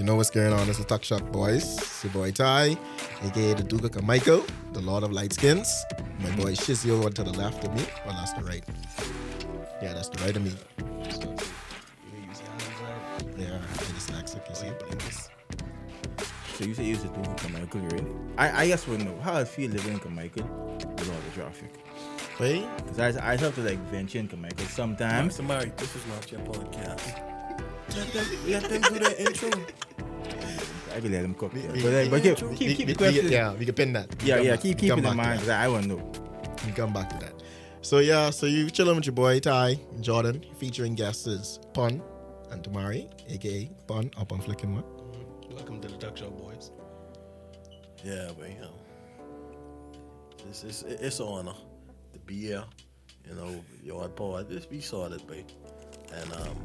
You know what's going on? It's the Tuckshop Boys. It's your boy Ty, aka the Duke of Michael, the Lord of Light Skins. My boy Shizzy over to the left of me. Well, that's the right. Yeah, that's the right of me. Yeah, I'm dyslexic, you see. So you say you used to do with Michael, right? I, I just want to know how I feel living in Michael with all the traffic. Wait, Because I, I have to like venture in Michael sometimes. Samari, this is not your podcast. Let them, let them do their intro. I can let him cook. Yeah. we- But, like, but keep, we- keep, we- keep we- we- yeah, we can pin that. yeah, yeah, back- keep come keep in mind that. because I want to know. We come back to that. So yeah, so you chilling with your boy Ty Jordan, featuring guests is Pun and Tamari, aka Pun up on Flicking One. Welcome to the Tuckshop, boys. Yeah, but you know, it's it's it's an honor to be here. You know, your pod. Just be sorted, babe. And um,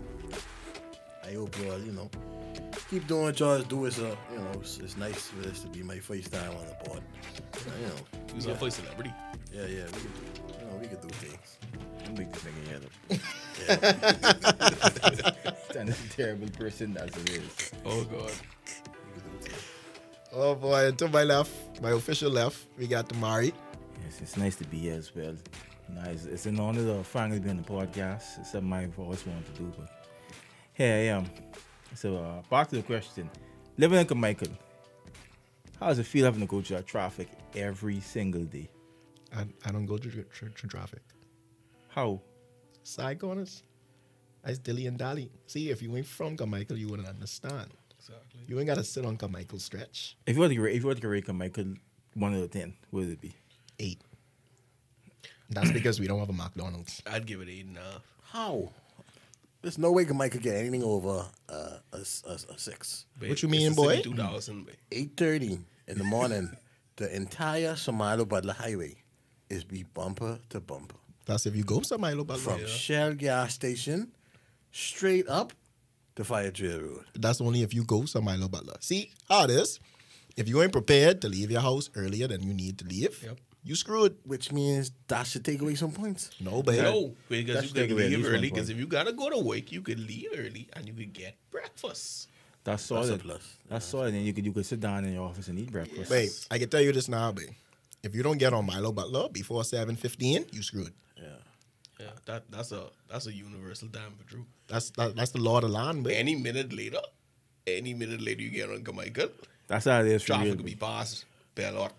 I hope y'all, you know, keep doing what y'all do. It's a, you know, it's, it's nice for this to be my first time on the pod. You know, Who's our first celebrity? yeah, yeah, we can do, you know, we can do things. I'm big this nigga head up. Stand a terrible person as it is. Oh God. Oh boy, and to my left, my official left, we got Tamari. Yes, it's nice to be here as well. Nice. It's an honor to finally be on the podcast. It's something I've always wanted to do, but here I am. So uh, back to the question: Living in Michael, how does it feel having to go through that traffic every single day? I, I don't go through, through, through traffic. How? Side corners. That's dilly and dally. See, if you ain't from Carmichael, you wouldn't understand. Exactly. You ain't gotta sit on Carmichael stretch. If you were to rate, if you were to rate Michael one out of ten, what would it be? Eight. That's because we don't have a McDonald's. I'd give it eight and a half. How? There's no way Mike could get anything over uh, a, s- a s- a six. Babe, What you mean, boy? city 2000, babe. Eight thirty in the morning, the entire Sir Milo Butler Highway is be bumper to bumper. That's if you go to Milo From Butler. Shell gas station straight up to Fire Trail Road. That's only if you go to Milo Butler. See how it is? If you ain't prepared to leave your house earlier than you need to leave, Yep. You screwed. Which means that should take away some points. No, babe. No, because That's you could taking away at leave early. Because if you gotta go to work, you could leave early and you could get breakfast. That's That's solid. a plus. That's solid. And you could you could sit down in your office and eat breakfast. Babe, I can tell you this now, babe. If you don't get on Milo Butler before 7.15, you screwed. Yeah. Yeah, that that's a that's a universal time for true. That's that, that's the law of the land, babe. Any minute later, any minute later you get on Michael. That's how it is for traffic could be past Bellot,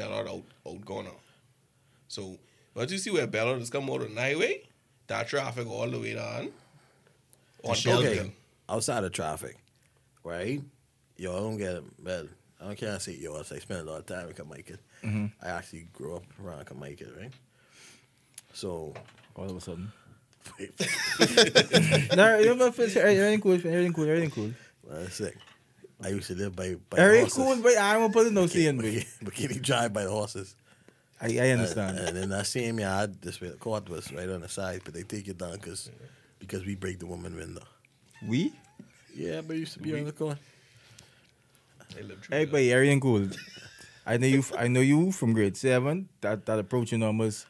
Bellot out out corner. So once you see where Bellot is coming out on the highway, that traffic all the way down. On Shelby. Shelby. Okay. Outside of traffic, right? Y'all don't get well. I don't care. I say y'all. I spend a lot of time in Jamaica. Mm-hmm. I actually grew up around Jamaica, right? So, All of a sudden. no, you know, everything cool, everything cool, everything cool. well, that's sick. I used to live by by Everything horses. cool, but I won't put it no seeing, Bikini, but bikini drive by the horses. I, I understand. And, and in that same yard, this way the court was right on the side, but they take it down because because we break the woman window. we? Yeah, but it used to be on the court. They live Hey, but everything cool. I know you. I know you from grade seven. That that approaching almost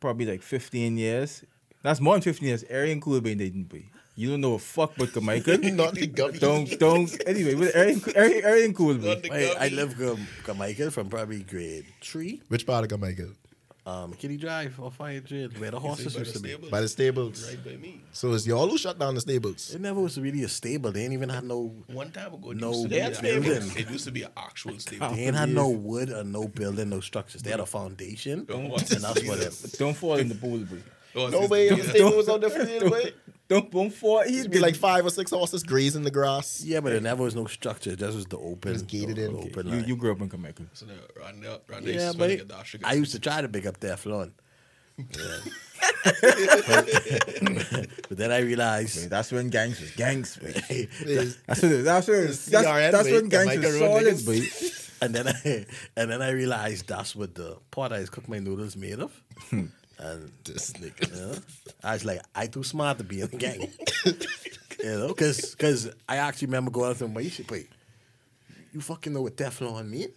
probably like fifteen years. That's more than fifteen years. Everything cool, but they didn't be. You don't know a fuck but Jamaica. Not the gummy. don't don't. Anyway, but everything, everything, everything cool, Not but the Wait, I gummy. lived in Jamaica from probably grade three. Which part of Carmichael? Um, Kitty Drive or Fire Trail, where the horses by the used to be. By the stables. Right by me. So it's y'all who shut down the stables. It never was really a stable. They ain't even had no. One time ago, it No used to be They had a- stables. It used to be an actual stable. They ain't had no wood or no building, no structures. They had a foundation, The and horses that's what used it. don't fall in the pool, boy. to- No way, the stable was on the field, way. Don't don't fall. He'd be like five or six horses grazing the grass. Yeah, but there never was no structure. It just was the open. was gated in. the Open You, line. you grew up in Jamaica. So now, Randy, Randy yeah, but get. I used to try to pick up Teflon. Yeah. but then I realized That's when gangs was gangs, boy. That's when that's when that's, CRN, that's boy. when gangs Jamaica was run solid, niggas. and then I and then I realized that's what the pot I cook my noodles made of. and this nigga. you know, I was like, I too smart to be in the gang. you know, because cause I actually remember going up to my shit, wait, you fucking know what Teflon mean?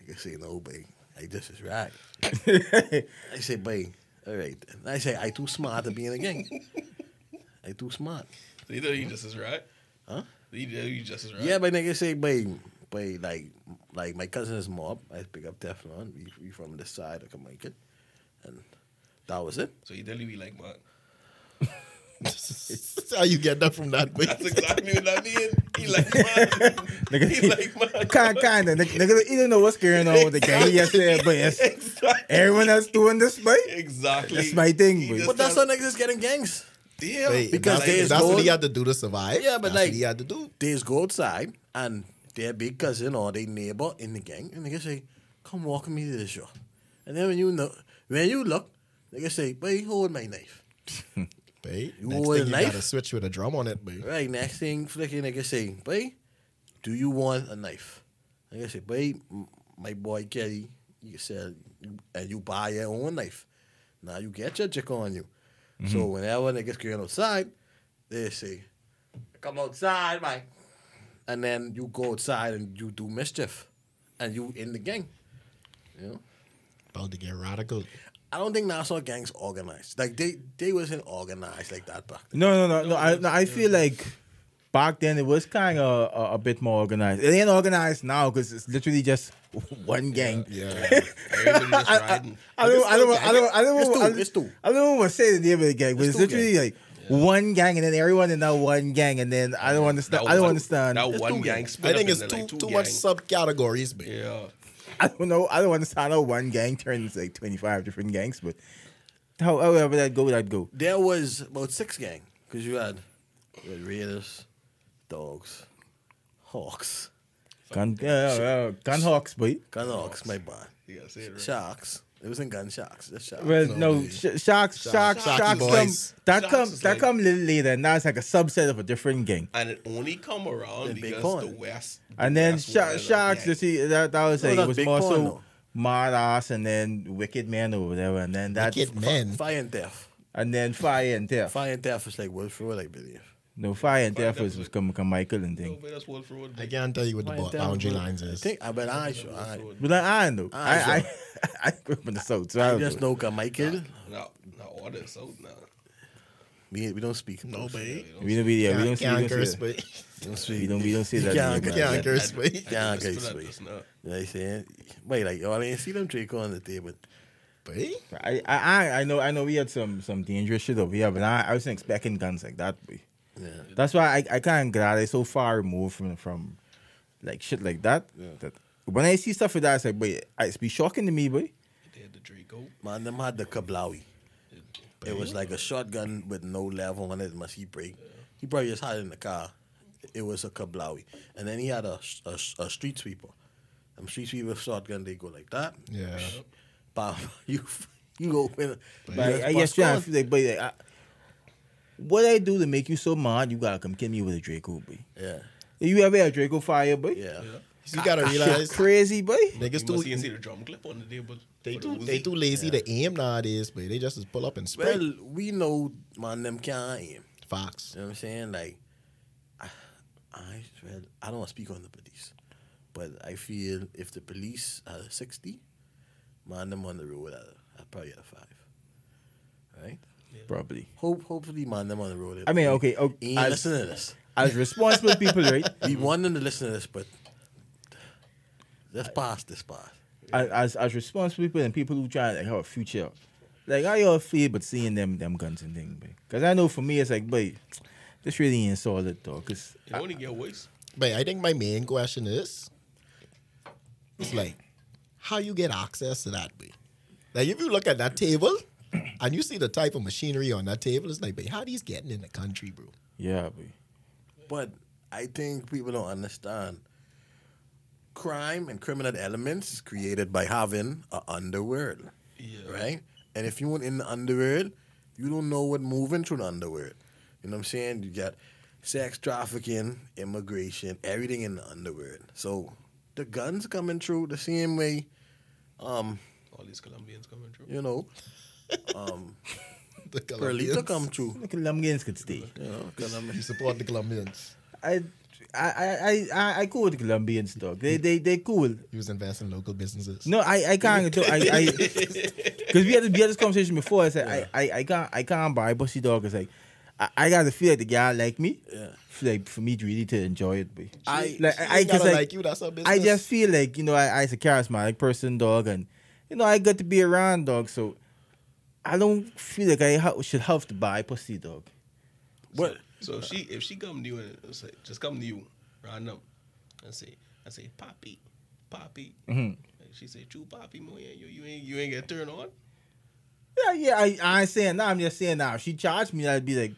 I can say no, babe. Like this is right. I say, babe, all right. And I say, I too smart to be in the gang. I too smart. You know he just is right. Huh? You, know you just is right. Yeah, but nigga say, but, but like, like my cousin is mob. I pick up Teflon. We, we from the side of Jamaica, and that was it. So you definitely be like, man. How you get that from that? Boy? That's exactly what I mean. He like, man. Nigga, he like, man. kind, kind of. Nigga, nigga, you don't know what's going on with the gang yesterday, but yes, Exactly. everyone else doing this, boy. Exactly. That's my thing, He boy. But that's tell- how niggas is getting gangs. Yeah. Wait, Because that's, there's that's what he had to do to survive. Yeah, but that's like- what he had to do. They just go outside and their big cousin or their neighbor in the gang, and nigga say, "Come walk me to the shop." And then when you know, when you look, nigga say, "Boy, hold my knife." Babe, You next hold thing a you knife? gotta switch with a drum on it, babe. Right, next thing, flicking nigga say, boy, do you want a knife? Nigga say, boy, m- my boy Kelly, you said, and you buy your own knife. Now you get your chick on you. Mm-hmm. So whenever they niggas going outside, they say, come outside, man. And then you go outside and you do mischief. And you in the gang. You know? About to get radical. I don't think Nassau gangs organized. Like they they wasn't organized like that back then. No, no, no, no. I, no, I feel like back then it was kind of a, a bit more organized. It ain't organized now because it's literally just one gang. Yeah. Everybody just riding. I don't, I don't, I don't, I don't, It's two, I don't, it's two. I don't want to say the name of the gang, but It's it's, two literally like one gang, and then everyone in that one gang, and then I don't understand. That I don't one- understand. That It's one two gang split I think up it's into, too like, two too much subcategories, babe. Yeah. I don't know. I don't want to understand how one gang turns like twenty five different gangs, but how- however that go, that go. There was about six gang because you had the Raiders, Dogs, Hawks, Gun, uh, uh, gun hawks, boy. Gun Hawks, my bad, You gotta say it right. Sharks. It wasn't Gun Sharks. Just Sharks. Well, No, no, baby. sh- sharks, sharks, Sharky sharks, come. That Sharks come, that like- come a little later, and now it's like a subset of a different gang. And it only come around In because Pond. the West. And then West Sha- wanted a sharks, you see, that, that was No, like it was more Pond, so though. mad ass, and then wicked man or whatever, and then that, Wicked men. Fire and Death. and then fire and death. Fire and Death is like Wolf Road, I believe. No, fire and Fire and death was, Death was was- come, come Michael and No, thing. but that's Wolf Road. I can't tell you what the Fire and bo- boundary was- lines I is. think, I bet I sure. I, Road. But I, I know. I, I, sure. I grew up in the south, so I, I don't just know. know Michael. No, no, all this so now. We, we don't speak. No, those. babe. We don't, we, yeah, we don't, Can't, see, we can't don't, curse, see that. babe. We don't speak. we don't, we don't see You that. can't- name, can't man. Can't curse, babe. Yeah, Yeah, okay, just sweet. just now. You know what I'm saying? Wait, like, oh, y'all ain't see them Draco on the table. Babe? I, I, I- I know, I know. We had some, some dangerous shit over here, but I, I wasn't expecting guns like that. Boy. Yeah. That's why I, I can't glad I so far removed from, from, like shit like that. That when I see stuff like that, it's like, boy, it's be shocking to me, boy. They had the Draco. Man, them had the Kablawi. It was like a shotgun with no level on it. Must he break? He probably just had it in the car. It was a Kablawi, and then he had a, a, a street sweeper. Them street sweeper shotgun, they go like that. Yeah. But you you go in. But I, I guess trying to feel like, boy, like, I, what I do to make you so mad, you gotta come kill me with a Draco, boy. Yeah, You ever had a Draco fire, boy? yeah. You gotta ah, ah, realize crazy, boy. niggas You too, must see, see the drum clip on the table. they for the too, they too lazy to aim nowadays, but they just pull up and spray. Well, we know man them can't aim. Fox. You know what I'm saying? Like, I, I, well, I don't want to speak on the police, but I feel if the police had a 60, man, them on the road at, a, at probably at a five. Right? Probably. Hope, hopefully, man, them on the road. I mean, okay, okay He ain't as, listening to this. as responsible people, right? We want them to listen to this, but let's pass this part. as, as as responsible people and people who try to like, have a future, like I y'all feel but seeing them them guns and things, because I know for me it's like, boy, this really ain't solid though, cause It only get worse. But I think my main question is, it's like, how you get access to that, boy? Like, if you look at that table and you see the type of machinery on that table, it's like, boy, how these getting in the country, bro? yeah, boy. But I think people don't understand. Crime and criminal elements is created by having an underworld. Yeah. right? And if you went in the underworld, you don't know what moving through the underworld. You know what I'm saying? You got sex trafficking, immigration, everything in the underworld. So the guns coming through the same way, um, All these Colombians coming through. you know, um, The Perlita Colombians. come through. Look at Colombians could stay. You know, 'cause I'm- You support the Colombians. I. I, I, I, I cool with the Colombians dog. They they they cool. He was investing in local businesses. No, I, I can't do I I because we had we had this conversation before. I said I, I, I can't I can't buy pussy dog. It's like I, I gotta feel like the guy like me. Yeah. Feel like for me to really to enjoy it, boy. I- like I, I just like, like you. That's her business. I just feel like you know I, I as a charismatic person, dog, and you know I got to be around, dog. So I don't feel like I ha- should have to buy pussy, dog. What? So if she if she come to you and say just come to you random and say I say Poppy, Poppy. Mhm. And she say True Poppy, mo yeah, you you ain't you ain't get turned on. Yeah, yeah. I, I ain't saying that. I'm just saying now. If she charged me, I'd be like,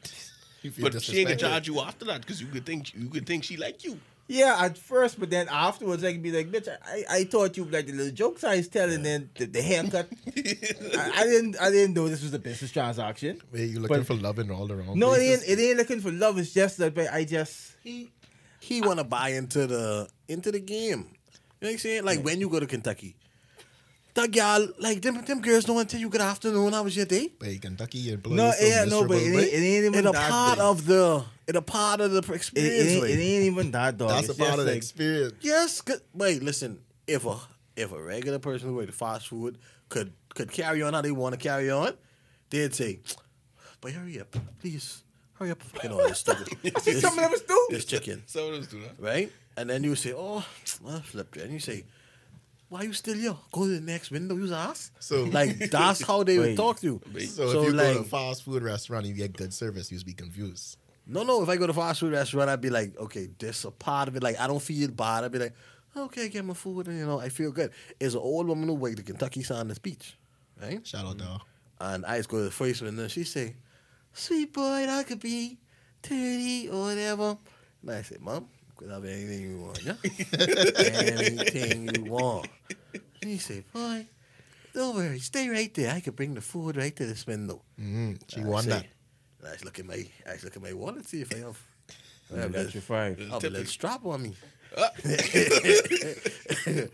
You feel But she ain't gonna charge you after that because you could think you could think she like you. Yeah, at first, but then afterwards, I can be like, bitch, I, I thought you like the little jokes I was telling, then the, the haircut. I, I didn't I didn't know this was a business transaction. Wait, you looking But- for love in all the wrong No, it places? ain't. It ain't looking for love. It's just that but I just. He he want to buy into the into the game. You know what I'm saying? Like when you go to Kentucky, that girl, like them them girls don't want to tell you good afternoon. How was your day? Wait, Kentucky, you blow No, so yeah, no, but it ain't, it ain't even In a part big. of the in a part of the It, it, experience. ain't, like. it ain't even that, dog. That's a part just of the like- experience. Yes. Good. Wait, listen. If a if a regular person who ate fast food could could carry on how they want to carry on, they'd say, "But hurry up, please, hurry up, fucking all this stupid, See, this, some of them do. this chicken, Some of us do that. right?" And then you say, "Oh, I well, flip," and you say, "Why are you still here? Go to the next window, use ass." So- like that's how they would talk to you. So, So, if you go to a fast food restaurant and you get good service, you'd be confused. No, no. If I go to fast food restaurant, I'd be like, okay, this a part of it. Like I don't feel bad. I'd be like, okay, get my food, and you know, I feel good. It's an old woman who wait to Kentucky Saunders Beach, right? Shout out dog. And I just go to the first one, and then she say, "Sweet boy, that could be thirty or whatever." And I say, "Mom, could have anything you want, yeah, anything you want." And he say, "Boy, don't worry, stay right there. I could bring the food right to this window." hmm She won that. And I just look at my, I just look at my wallet, see if I have. I Yeah, have that's your five. I have a little strap on me.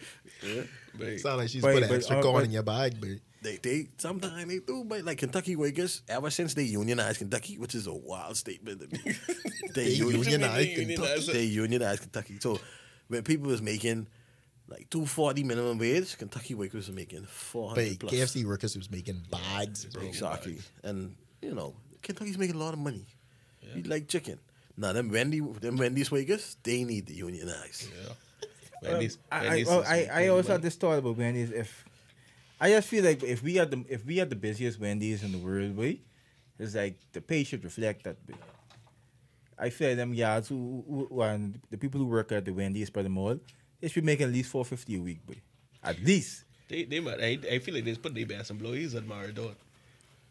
Babe. Sound like she's But- put an but, extra uh, corn but- in your bag, but They, they sometimes they do, but like Kentucky Wakers, ever since they unionized Kentucky, which is a wild statement, they, They union- unionized Unionized. they unionized Kentucky. So when people was making like two forty minimum wage, Kentucky Wakers were making four but hundred plus. KFC workers was making bags, bro. exactly, and you know Kentucky's making a lot of money. We like chicken. Now them Wendy, them Wendy's Wakers, they need to unionize. Yeah. Um, Wendy's, I, I, well, I, I always money. had this thought about Wendy's. If I just feel like if we had the if we had the busiest Wendy's in the world, way, it's like the pay should reflect that. Way. I feel like them guys who, who, who and the people who work at the Wendy's by the mall, they should be making at least four fifty a week, boy. At least. They, they might, I, I feel like they just put their best employees at Marathon.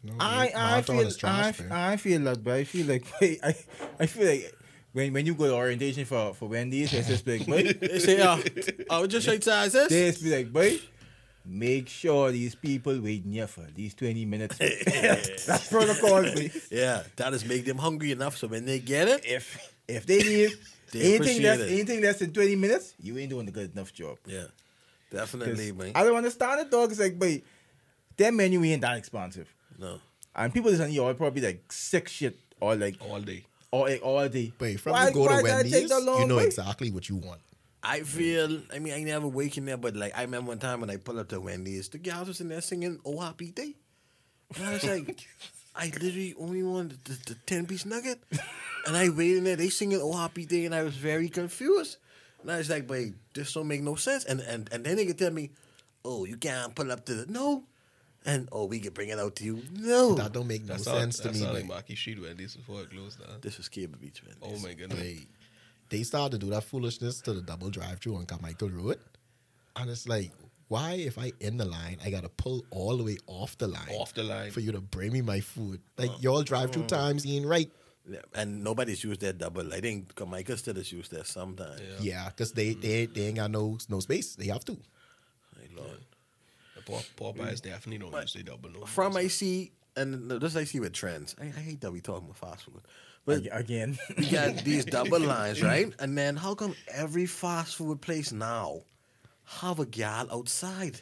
No, I I Marathon feel trash, I. I feel like, but I feel like I I feel like when when you go to orientation for for Wendy's, it's just like, boy, They say, "Oh, I would just right size this." They just be like, boy, make sure these people waiting here for at least 20 minutes. That's protocol, boy. Yeah, that is make them hungry enough so when they get it, If if they need They anything appreciate less it. anything less than 20 minutes, you ain't doing a good enough job. Yeah, definitely, man. I don't understand it, dog. It's like, boy, their menu ain't that expensive. No, And people is on here all probably like sick shit or like all day. all, like, all day. But from Why- you go to Wendy's, take that long, you know boy? exactly what you want. I feel. I mean, I never waking there, but like I remember one time when I pulled up to Wendy's, the gals was in there singing "Oh Happy Day," and I was like, I literally only wanted the, the ten piece nugget, and I waited in there. They singing "Oh Happy Day," and I was very confused. And I was like, "But this don't make no sense." And and and then they could tell me, "Oh, you can't pull up to the no," and "Oh, we can bring it out to you." No, That don't make no That's sense all, to that's me. all but- like Marquis Street Wendy's before it closed down. this was Cable Beach, man. Oh my goodness. Wait, they started to do that foolishness to the double drive through on Carmichael Road. And it's like, why, if I in the line, I gotta pull all the way off the line Off the line. for you to bring me my food? Like, oh. y'all drive through oh. times ain't right. Yeah, and nobody's used that double. I think Carmichael still is used that sometimes. Yeah, because they, they they ain't got no no space. They have to. My Lord. The poor, Popeyes definitely don't use their double no. From I see, and this I see with trends. I, I hate that we talking about fast food, but Again. we got these double lines, right? And then how come every fast food place now have a gal outside?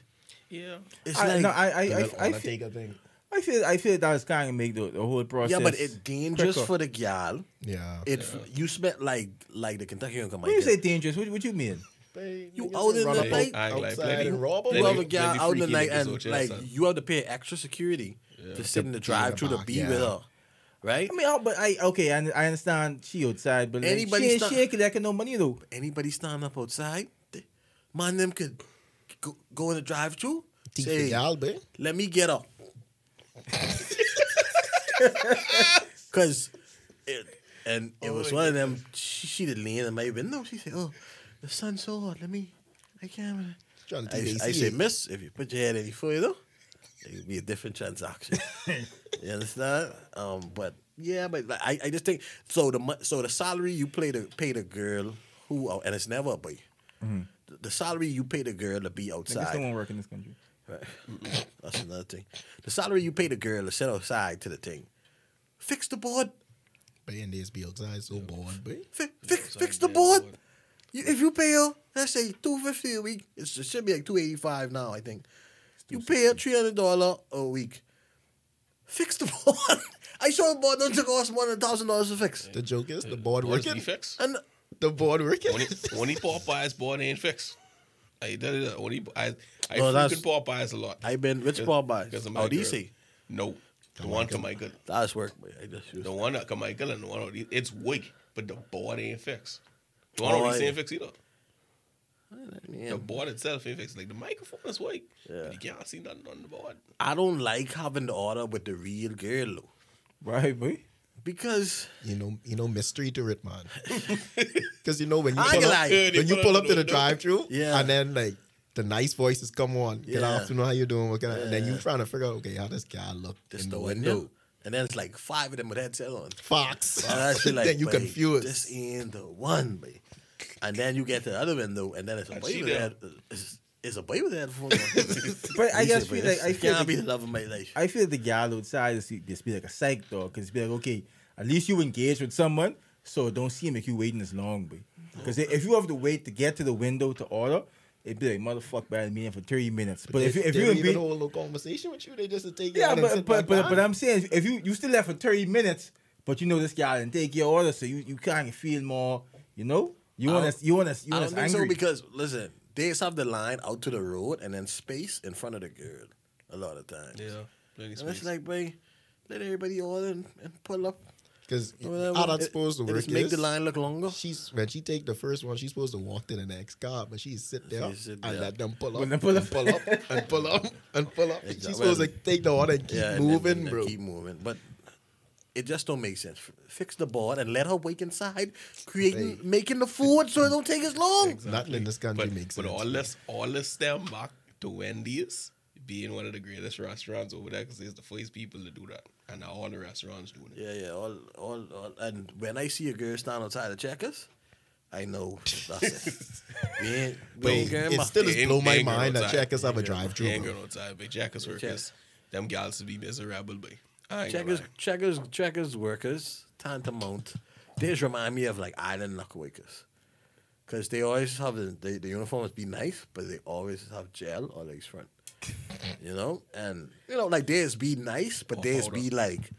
Yeah. It's I, like no, I, I, I, The I, feel, Undertaker thing. I feel, I feel that's kind of make the, the whole process. yeah, but it's dangerous quicker. for the gal. Yeah. It you spent like like the Kentucky and When you say dangerous, what, what you mean? You out in run the up night, I ain't like outside plenty- and rob 'em? you have a Plenty- gal plenty out in the night and like son. you have to pay extra security to sit in the drive through to be yeah. with her. right? I mean, oh, but I okay, I, I understand she outside, but like, Anybody she, start- she ain't collecting no money though. Anybody stand up outside, they- man, them could go, go in the drive-through. Say, for y'all, babe. let me get up. Cause it, and it oh was one of them. She, she did lean in my window. She said, "Oh, the sun's so hot. Let me. I can't." Trying to I, teach I AC. said, "Miss, if you put your head any further, it would be a different transaction." you understand? Um, but yeah, but like, I, I just think so. The mo- so the salary you pay the pay the girl who oh, and it's never a boy. The, the salary you pay the girl to be Like, outside. this don't work in this country. Right. That's another thing. The salary you pay the girl to sit outside to the thing. Fix the board. But in days be outside so bored, babe. Fi- fix, fix the board. You, if you pay her, let's say two fifty a week, it's, it should be like two eighty five now. I think. You pay her three hundred dollar a week. Fix the board. I saw the board doesn't cost more than thousand dollars to fix. The joke is the board Board's working. defects. And The board working. Only, only Popeyes board ain't fixed. I did it. Only I I No, that's- frequent Popeyes a lot. I've been which Because- Popeyes? because of my Oh. DC. No, the one to Michael. That's work. I just The one uh, at Michael and the one it's weak, but the board ain't fixed. The one Oh, on DC yeah. ain't fixed either. yeah. The board itself ain't fixed. Like the microphone is weak. Yeah. But you can't see nothing on the board. I don't like having the order with the real girl though. Right, boy. Because You know, you know, mystery to it, man. Because you know when you I pull ain't up, lie. Yeah, when you pull pull up up to the the drive-through, Yeah. and then like the nice voices come on. Good Yeah. afternoon, how you're doing? What kind of, And then you Yeah. trying to figure out, okay, how this guy look this in the the window. window? And then it's like five of them with headset on. Fox. And I feel like then you "Boy, confused. This ain't the one, babe. And then you get to the other window, and then it's a And boy with there. head. It's, it's a boy with headphones. on. But I He just feel like I feel can't be the like, love of my life. I feel the gal outside is just be like a psych dog because be like okay, at least you engage with someone, so don't seem like you waiting this long, boy. Because if you have to wait to get to the window to order, it'd be like motherfuck bad me in for thirty minutes. But, if you if you don't in even be, hold no conversation with you, they just take you yeah, out and but sit but back but, down. but I'm saying if you you still left for thirty minutes, but you know this guy didn't take your order, so you you kind of feel more, you know, you want to you want to you I want don't to angry. so because listen, they just have the line out to the road and then space in front of the girl a lot of times. Yeah. Plenty And it's like, boy, let everybody order and, and pull up. Because Whatever. how that's supposed to it work just make the line look longer. she's when she take the first one, she's supposed to walk to the next car, but she sit there She sit and there. let them pull up, When pull and up. pull up, and pull up, and pull up. Exactly. She's supposed to take the order and keep Yeah, and then- moving, and then bro. Keep moving, but it just don't make sense. Fix the board and let her wait inside, creating, Hey. making the food so it don't take as long. Nothing in this country But, makes but sense. all this, all this stem back to Wendy's being one of the greatest restaurants over there because it's the first people to do that, and now all the restaurants doing it. Yeah, yeah, all, all, all. And when I see a girl stand outside the checkers, I know that's it. we ain't, we ain't going it back. still is ain't- blow my ain't going mind that outside. checkers have a drive-through. They ain't bro. going outside, but Checkers workers, them gals to be miserable, but I ain't checkers, checkers. checkers, checkers workers, tantamount. They just remind me of like island knucklewickers. Because they always have the, the, the uniforms be nice, but they always have gel or lace front. You know? And, you know, like theirs be nice, but Or theirs powder. be like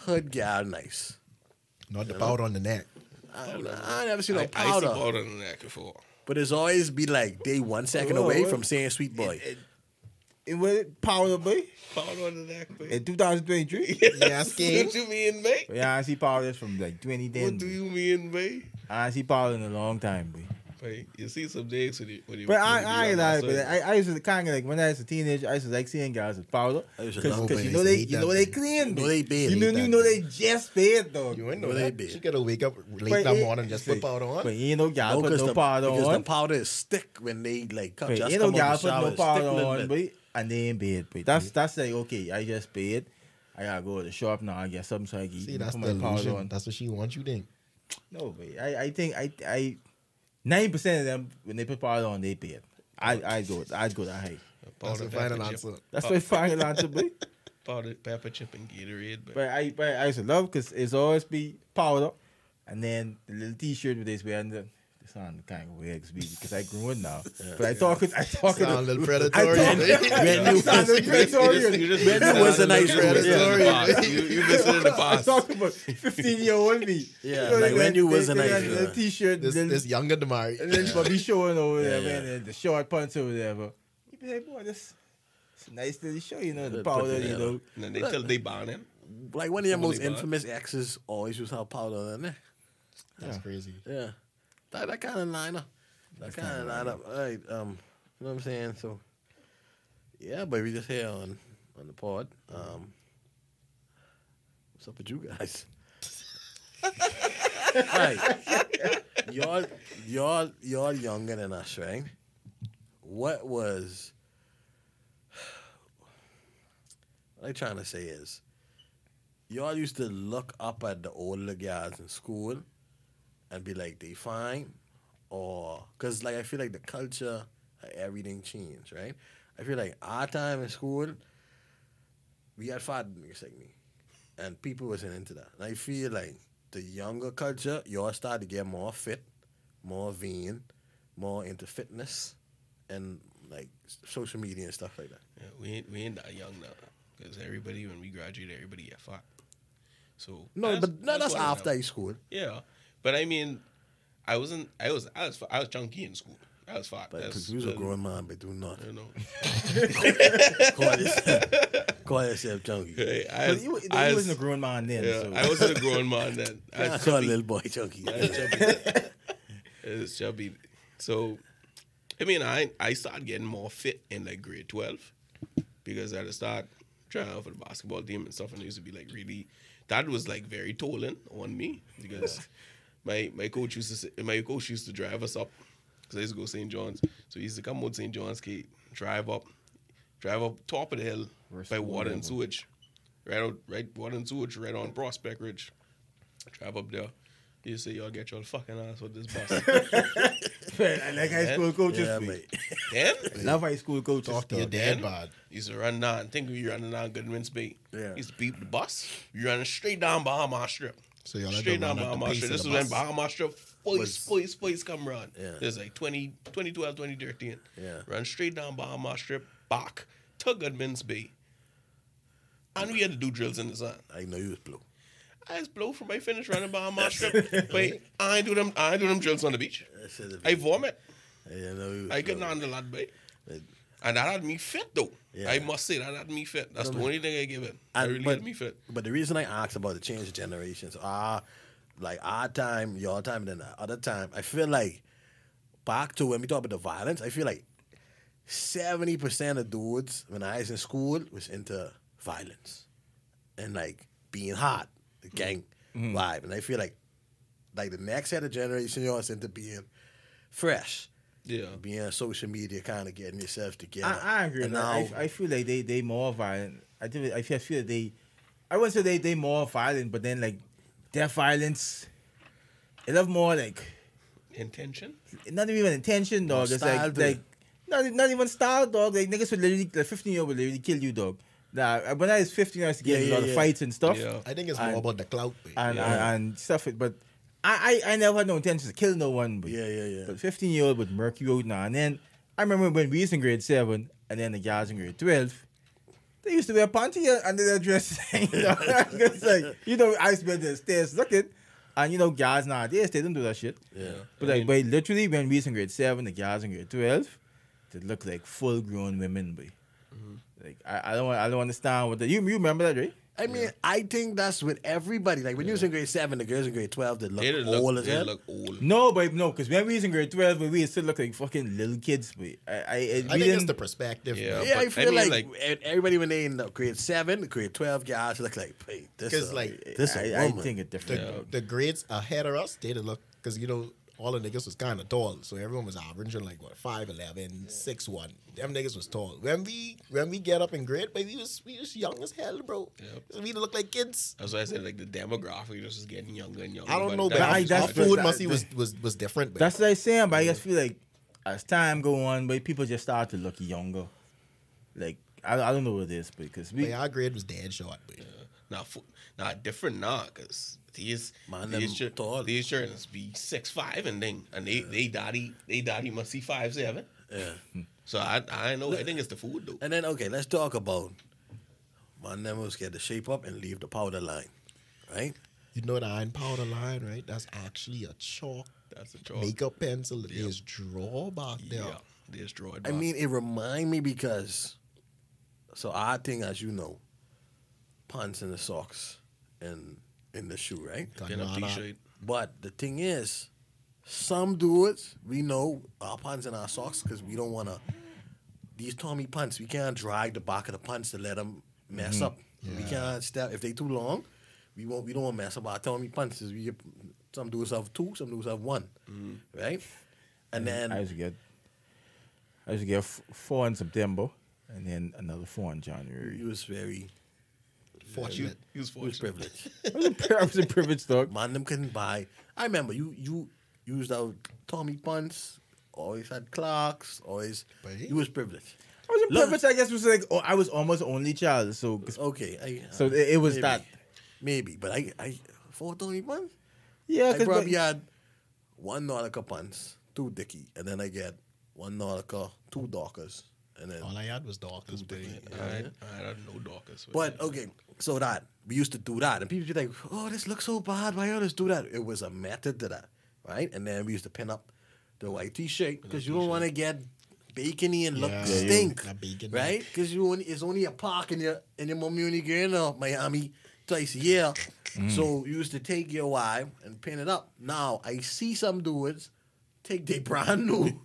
hood gal nice. Not the powder on the neck. I, I never seen no I, I see powder. powder in the neck before. But it's always be like they one second Whoa, away what? from saying sweet boy. it was power boy Powder on the neck, man. in 2023. Yeah, skin. What you mean, mate? yeah, I see power from like 2010. What do you mean, mate? I see power in a long time, boy. Wait, you see some days when you, when you But when I, you I ain't be lie, but that I, I used to kind of like when I was a teenager, I used to like seeing guys with powder I used to because you know they Hate you know they thing. clean, know boy. they bad, you know you know they just paid dog. You ain't know they that. did. She gotta wake up late But that it- morning just put powder on. But ain't no gal No, put no the, powder because on. the powder is stick when they like come, But just ain't no come out gal put no it's powder stick a little on, bit. boy, and they ain't bed, boy. That's that's like okay, I just paid. I gotta go to the shop now. I get something so I can See, eat, that's put the my powder illusion. on. That's what she wants you to think. No, but I, I think I I ninety percent of them when they put powder on, they paid. I I go I'd go that high. That's powder, the final answer. That's my final answer, boy. powder, pepper chip, and Gatorade. But But I but I used to love because it's always be powder, and then the little T-shirt with this wearing the. This sound kind of weird because I grew up now. But I talk I talk Sound a little I predatory. thought- babe. When you Sound was, predatory. you just when missing was a nice on the- boy. you missing in the Yeah. past. You, you missing in the I past. talk about fifteen year old me. Yeah, like when you was a they- they nice got the T-shirt, This, then- this younger Damari. and then Bobby showing or whatever, yeah. and the short pants or whatever. You be like, boy, this it's nice little show, you know, the powder, you know. And then they tell they ban him. like one of your most infamous exes always used to have powder on there. That's crazy. Yeah, that that kind of line up. That kind of line up. All right, um, you know what I'm saying? So, yeah, but we just here on on the pod. Um, what's up with you guys? All right, y'all, y'all, y'all younger than us, right? What was? What I'm trying to say is, y'all used to look up at the older guys in school and be like, they fine, or because like I feel like the culture, everything changed, right? I feel like our time in school, we had fat niggas like me, and people wasn't into that. And I feel like the younger culture, y'all started to get more fit, more vain, more into fitness, and like social media and stuff like that. Yeah, we ain't we ain't that young now. Because everybody when we graduate, everybody get fat. So No, that's- but no, that's of after high school. Yeah, but I mean, I wasn't. I was. I was. I was chunky in school. I was fat. But because you was a that- grown man, but do not You know. call yourself, call yourself junkie. Hey, I, But was- you, you I was- wasn't a grown man then. Yeah, so. I wasn't a grown man then. I I was a little boy junkie. I was chubby. It was chubby. So, I mean, I I started getting more fit in like grade twelve because I had to start trying out for the basketball team and stuff, and it used to be like really. That was like very tolling on me because my my coach used to say, my coach used to drive us up because I used to go St. John's, so he used to come out St. John's Gate, drive up, drive up top of the hill Where's by school water and sewage, right out right water and sewage right on Prospect Ridge. Drive up there. He used to say, "Y'all get your fucking ass with this bus." I like high school coaches. Yeah, mate. then Love high school coaches. Talk to your dog. dad, Then- bad. used to run down. Think we running down Goodman's Bay. Yeah. Used to beat the bus. You running straight down Bahamas Strip. So y'all had straight down run at the Bahamas pace Strip. This the was when bus. Bahamas Strip Was- voice, voice, voice come run. Yeah. There's like 20, 2012, 2013. Yeah. Run straight down Bahamas Strip, back to Goodman's Bay. And we had to do drills in the sun. I know you was blue. I just blow from my finish running Bahamas Strip. but I do them I do them drills on the beach. I said it. I vomit. I know you I couldn't blue. handle that, babe. But- And that had me fit though. Yeah. I must say that had me fit. That's the only thing I give it. I really but, had me fit. But the reason I asked about the change of generations, our ah, like our time, your time, and then the other time, I feel like back to when we talk about the violence, I feel like seventy percent of dudes when I was in school was into violence and like being hot, the mm-hmm. gang mm-hmm. vibe, and I feel like like the next set of generation yours into being fresh, Yeah. being on social media, kind of getting yourself together. I, I agree. And man. I, I feel like they they more violent. I do. I feel, I feel they. I wouldn't say they they more violent, but then like their violence, it have more like Intention. not even intention, More dog. It's like to like not not even style, dog. Like niggas would literally like fifteen year old would literally kill you, dog. Nah, uh, when I was fifteen, I used to get Yeah, a lot yeah, of fights and stuff. Yeah. I think it's And- more about the clout. and, Yeah. and and stuff. But I, I I never had no intentions to kill no one. But, Yeah, yeah, yeah. But fifteen year old would murk you out now. And then I remember when we was in grade seven, and then the guys in grade twelve. They used to wear panty under their dress. you know, it's like you know, I used to be at the stairs looking, and you know, guys nowadays they don't do that shit. yeah. But like, but literally when we was in grade seven, the guys in grade twelve, they look like full grown women, boy. Mm-hmm. Like I, I don't I don't understand what the you you remember that right? I mean, I think that's with everybody. Like when you was in grade seven, the girls in grade twelve, they look They didn't old look, as they hell. look old. No, but no, because when we was in grade twelve, but we still look like fucking little kids. But I, I, I, I we think it's the perspective. Yeah. yeah, I but I feel mean, like, like- everybody when they in the grade seven, grade twelve, guys look like, hey, this 'Cause, is like, this a I, I woman. think it the, different. the grades ahead of us, they didn't look because you know all the niggas was kind of tall, so everyone was averaging like what 5'11", 6'1". Them niggas was tall. When we when we get up in grade, baby, we was we was young as hell, bro. Yep. So we look like kids. That's why I said like the demographic just is getting younger and younger. I don't know, but but I- our, that's our the- food that- must the- was was was different. babe. That's what I'm saying. But I just feel like as time go on, but people just start to look younger. Like I, I don't know what it is, but because we Like, our grade was dead short, babe. now, fo- now different now because these Man, these, them chil- tall. these children be six five and then and they they daddy they daddy must see five seven. Yeah. So I I know I think it's the food though. And then okay, let's talk about man. Them was get the shape up and leave the powder line, right? You know the iron powder line, right? That's actually a chalk That's a chalk. makeup pencil that Yep. is draw back there. Yeah, they destroyed. I mean, it remind me because so I think as you know, pants and the socks and in the shoe, right? Got Pin up all that. t-shirt. But the thing is, some dudes we know our pants and our socks because we don't want to. These Tommy pants, we can't drag the back of the pants to let them mess mm-hmm. up. We can't step if they too long. We won't. We don't want to mess up our Tommy pants. 'cause We some dudes have two, some dudes have one, mm-hmm. right? And then I used to get, I used to get f- four in September, and then another four in January. It was very Fortunate. He was he was fortunate. privileged. I was a, pri- I was a privileged dog. Man, them couldn't buy. I remember you you used out Tommy pants. Always had Clarks. Always But you was privileged. I was a privileged. I guess was like oh, I was almost only child, so Okay, I, uh, So it- it was maybe, that. maybe, but I I four Tommy pants. yeah, I probably had one Nautica pants, two Dicky, and then I get one Nautica, two Dockers, and then. All I had was doctors, baby. I, had, I had no Dorcas. But okay, so that we used to do that, and people be like, "Oh, this looks so bad. Why you others do that?" It was a method to that, right? And then we used to pin up the white T-shirt because you don't want to get bacony and look Yeah. Yeah, stink, that bacon. right? Because you only it's only a park in your in your mommy only going to Miami twice a year, Mm. so you used to take your wife and pin it up. Now I see some dudes take their brand new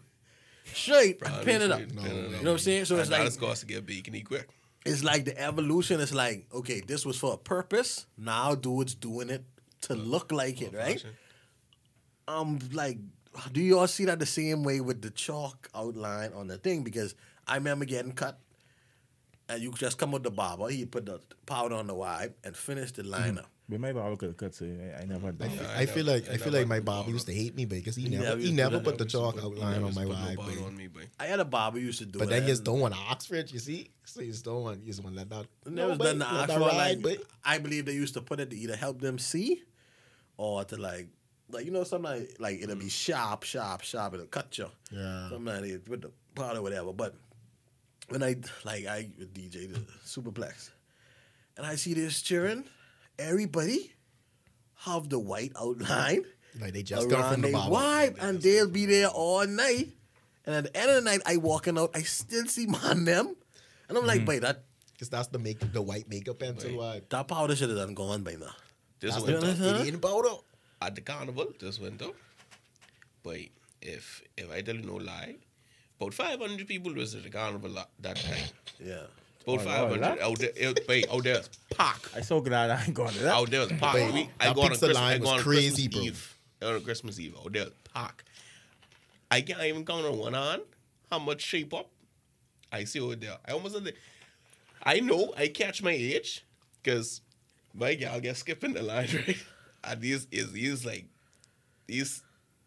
shirt and pin it up. No, You know what I'm saying? So it's that like is cost to get bacon quick. it's like the evolution It's like, okay, this was for a purpose. Now dudes doing it to look like it, right? Fashion. Um, like, do you all see that the same way with the chalk outline on the thing? Because I remember getting cut, and you just come with the barber, he put the powder on the wipe and finish the liner. But my barber could have cut, so I, I never had I, that. feel- I I feel never- like I I feel like my put barber used to hate me because he He never never he never put the chalk outline on my put no wife, powder baby. on me, boy. I had a barber used to do But it. But then you just and don't want to ask for it, you see? So you just don't want you just want let that. there was babe, nothing to let ask that for. ride, Like, babe. I believe they used to put it to either help them see or to like, like you know, sometimes like it'll be mm. sharp, sharp, sharp. It'll cut you. Yeah. Sometimes they with the powder, whatever. But when I like I DJ the Superplex, and I see this cheering, everybody have the white outline Like they just come around from the their wife, and they'll be there all night. And at the end of the night, I walking out, I still see man them, and I'm like, mm-hmm. wait, that Because that's the make the white makeup pencil Right. wipe. that powder should have done gone by now. This That's winter, the Huh? Indian powder. at the carnival this winter, but if if I tell you no lie, about 500 people visited the carnival la- that time. Yeah. About Oh, 500 Lord. out there. It, wait, out there was packed. I so glad I ain't going to that. Out there was. Wait, We- I that go on Christmas, line I go was on crazy, Christmas bro. Eve. On Christmas Eve, out there was. I can't even count on one hand how much shape up I see over there. I almost said, I know I catch my age because my gal gets skipping the line, right? And these is these like these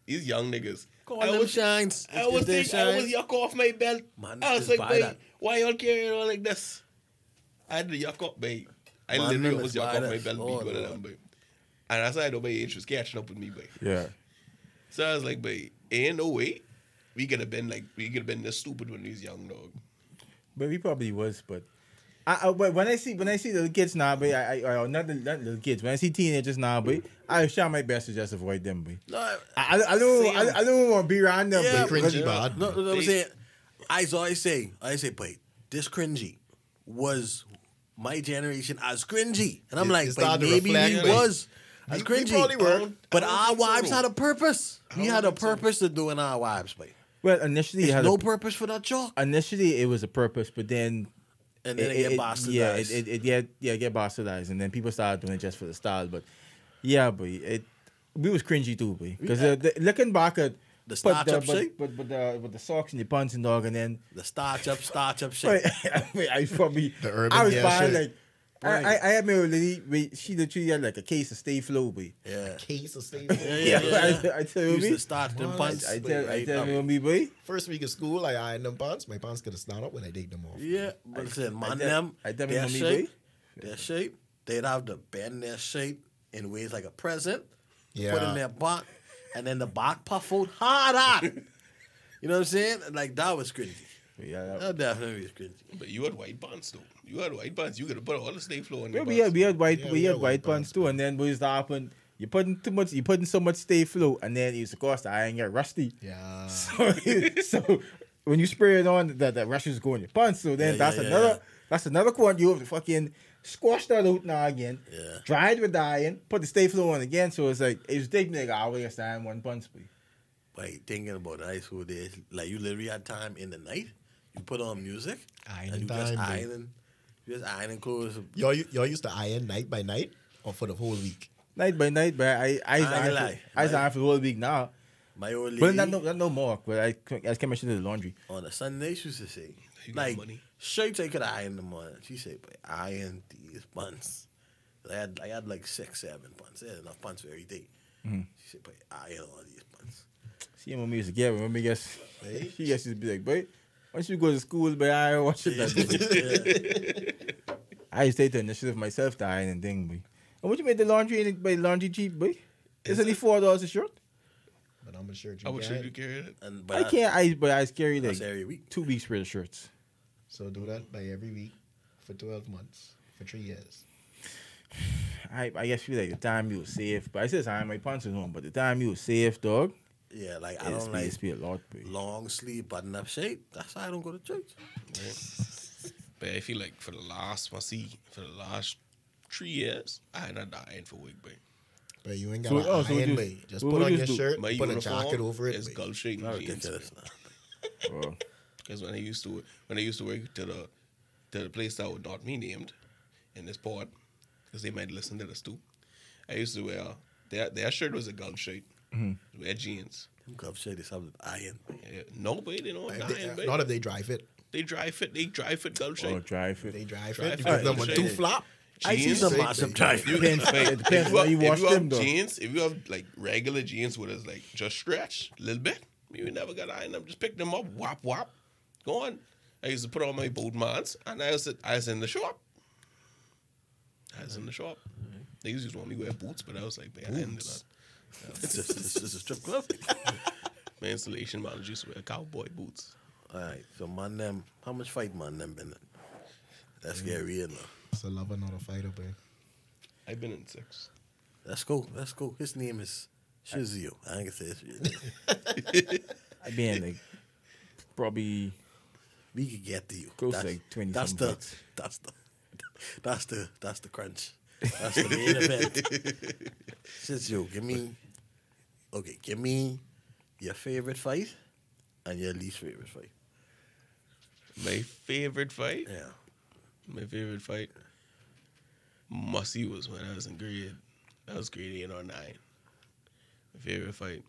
these young niggas. Call I them was, shines. I was they think I was yuck off my belt. Man, I was like, buy babe, that. Why y'all carrying on like this? I had to yuck up, babe. I Man, literally them was is yuck buy off my that. belt Lord, beat one of them, babe. And that's how I know my age was catching up with me, babe. Yeah. So I was like, babe, ain't no way. We could have been like, we could have been this stupid when we was young, dog. But he probably was, but I, I but when I see when I see little kids now, but I, I, I not, the, not little kids. When I see teenagers now, but I try my best to just avoid them. But No, I- I, I, I don't I, I don't want to be around them. Yeah, but, cringy but- bad. No, no, no, I'm saying, I so I say, I say, wait, this cringy was my generation as cringy, and I'm It- like, it but started to maybe reflect, we like, was as we- we cringy. probably were. But I don't our think so, wives though. had a purpose. We had a think so. purpose to doing our wives, but Well, initially, it had no a, purpose for that chalk, initially it was a purpose, but then and then it, get bastardized. yeah, it, it, it get yeah get bastardized, and then people started doing it just for the style. But yeah, but it we was cringy too, because Yeah. looking back at The but starch the, up but, shape? but, but the but the socks and the pants and dog, and then the starch up, starch up shit. Wait, I probably The urban I was gear buying shit. like. Right. I, I, I had my old lady, wait, she literally had like a case of Sta-Flo, boy. Yeah. Case of state. Yeah, yeah, yeah. I, I tell you, Used me. to start them pants. I but tell, I tell up. you, me, boy. First week of school, I ironed them pants. My pants could have stand up when I take them off. Yeah, but listen, I man, tell- them, I tell me, their mommy, shape, their shape, they'd have to bend their shape in ways like a present, Yeah. put in their back, and then the back puff out hard out. you know what I'm saying? Like that was cringy. Yeah, that, That definitely was cringy. But you had white pants, though. You had white pants. You could have put all the Sta-Flo on yeah, we had we had white Yeah, we we had had white white pants too, and then we was happen. You putting too much, you putting so much Sta-Flo, and then it's of course the iron get rusty. Yeah. So, so when you spray it on, that that rushes is going your pants. So then Yeah, that's yeah, yeah, another yeah. that's another point you have to fucking squash that out now again, Yeah. dry it with iron, put the Sta-Flo on again. So it's like it was taking me like hour to stand one punch. Boy. Wait, thinking about high school days, like you literally had time in the night. You put on music, Ironing and you time, just babe. ironing, you just ironing clothes. Y'all, y'all used to iron night by night or for the whole week? Night by night, but I I I I, ain't I. I, I Right. for the whole week now. My old lady But not no, not no more. But I I can't mention the laundry. on a Sunday, she used to say, You got like, money. Shirts I could iron in the morning. She said, but iron these buns. I had, I had like six, seven buns. I had enough buns for every day. Mm-hmm. She said, but iron all these buns. See when we used to get when we guess Hey. she used to be like, boy, once you go to school, but I watch it that day. I used to take the initiative myself to iron and thing, boy. And what you made the laundry and by laundry cheap, boy? It's only four dollars a shirt. But I'm sure you How much can. should you carry it? And but I can't I but I carry like That's every week. two weeks worth of shirts. So do that by every week for 12 months, for three years. I I guess feel like the time you was safe, but I said I my pants was on, but the time you was safe, dog. Yeah, like I It's don't be, like be a lot, boy. long sleeve button up shape. That's why I don't go to church. But I feel like for the last, I see, for the last three years, I had not dying for wig, babe. But you ain't So- got to oh, so iron, you- Just put we on your do- shirt, My put a jacket over it. it. is babe. Gulf shade Not jeans. ridiculous. Oh. Because when I used to when I used to work to the to the place that would not be named in this part, because they might listen to this too. I used to wear their their shirt was a Gulf shirt, mm-hmm. wear jeans. Them cup shade is something iron. Yeah, no, babe, they don't If they- uh, babe. Not if they dry fit. They dry fit, they dry fit Gulf Oh, shirt. dry If they fit. dry Dry fit, you fit, give them a shade. two flop. I see Jeans, some babe, massive babe. drive. Depends- it depends if you how you have- wash if you them, have though. jeans, if you have like regular jeans with us like just stretch a little bit, you never got iron them. Just pick them up, wop whop, go on. I used to put on my boat mans, and I was I was in the shop. I was in the shop. They used to want me to wear boots, but I was like, man, I didn't do that. It's just, it's a strip club. My installation manager used to wear cowboy boots. All right, so man, them how much fight man them been in? That's scary, mm. you know. It's a lover, not a fighter, babe. I've been in six. Let's go, let's go. His name is Shizzyo. I ain't gonna say his real name. I been like probably We could get to you. Close that's, like 20 That's the, that's the, that's the, that's the crunch. That's the main event. Shizzyo, give me, okay, give me your favorite fight and your least favorite fight. My favorite fight. Yeah. My favorite fight. Musty was when I was in grade. That was grade eight or nine. My favorite fight.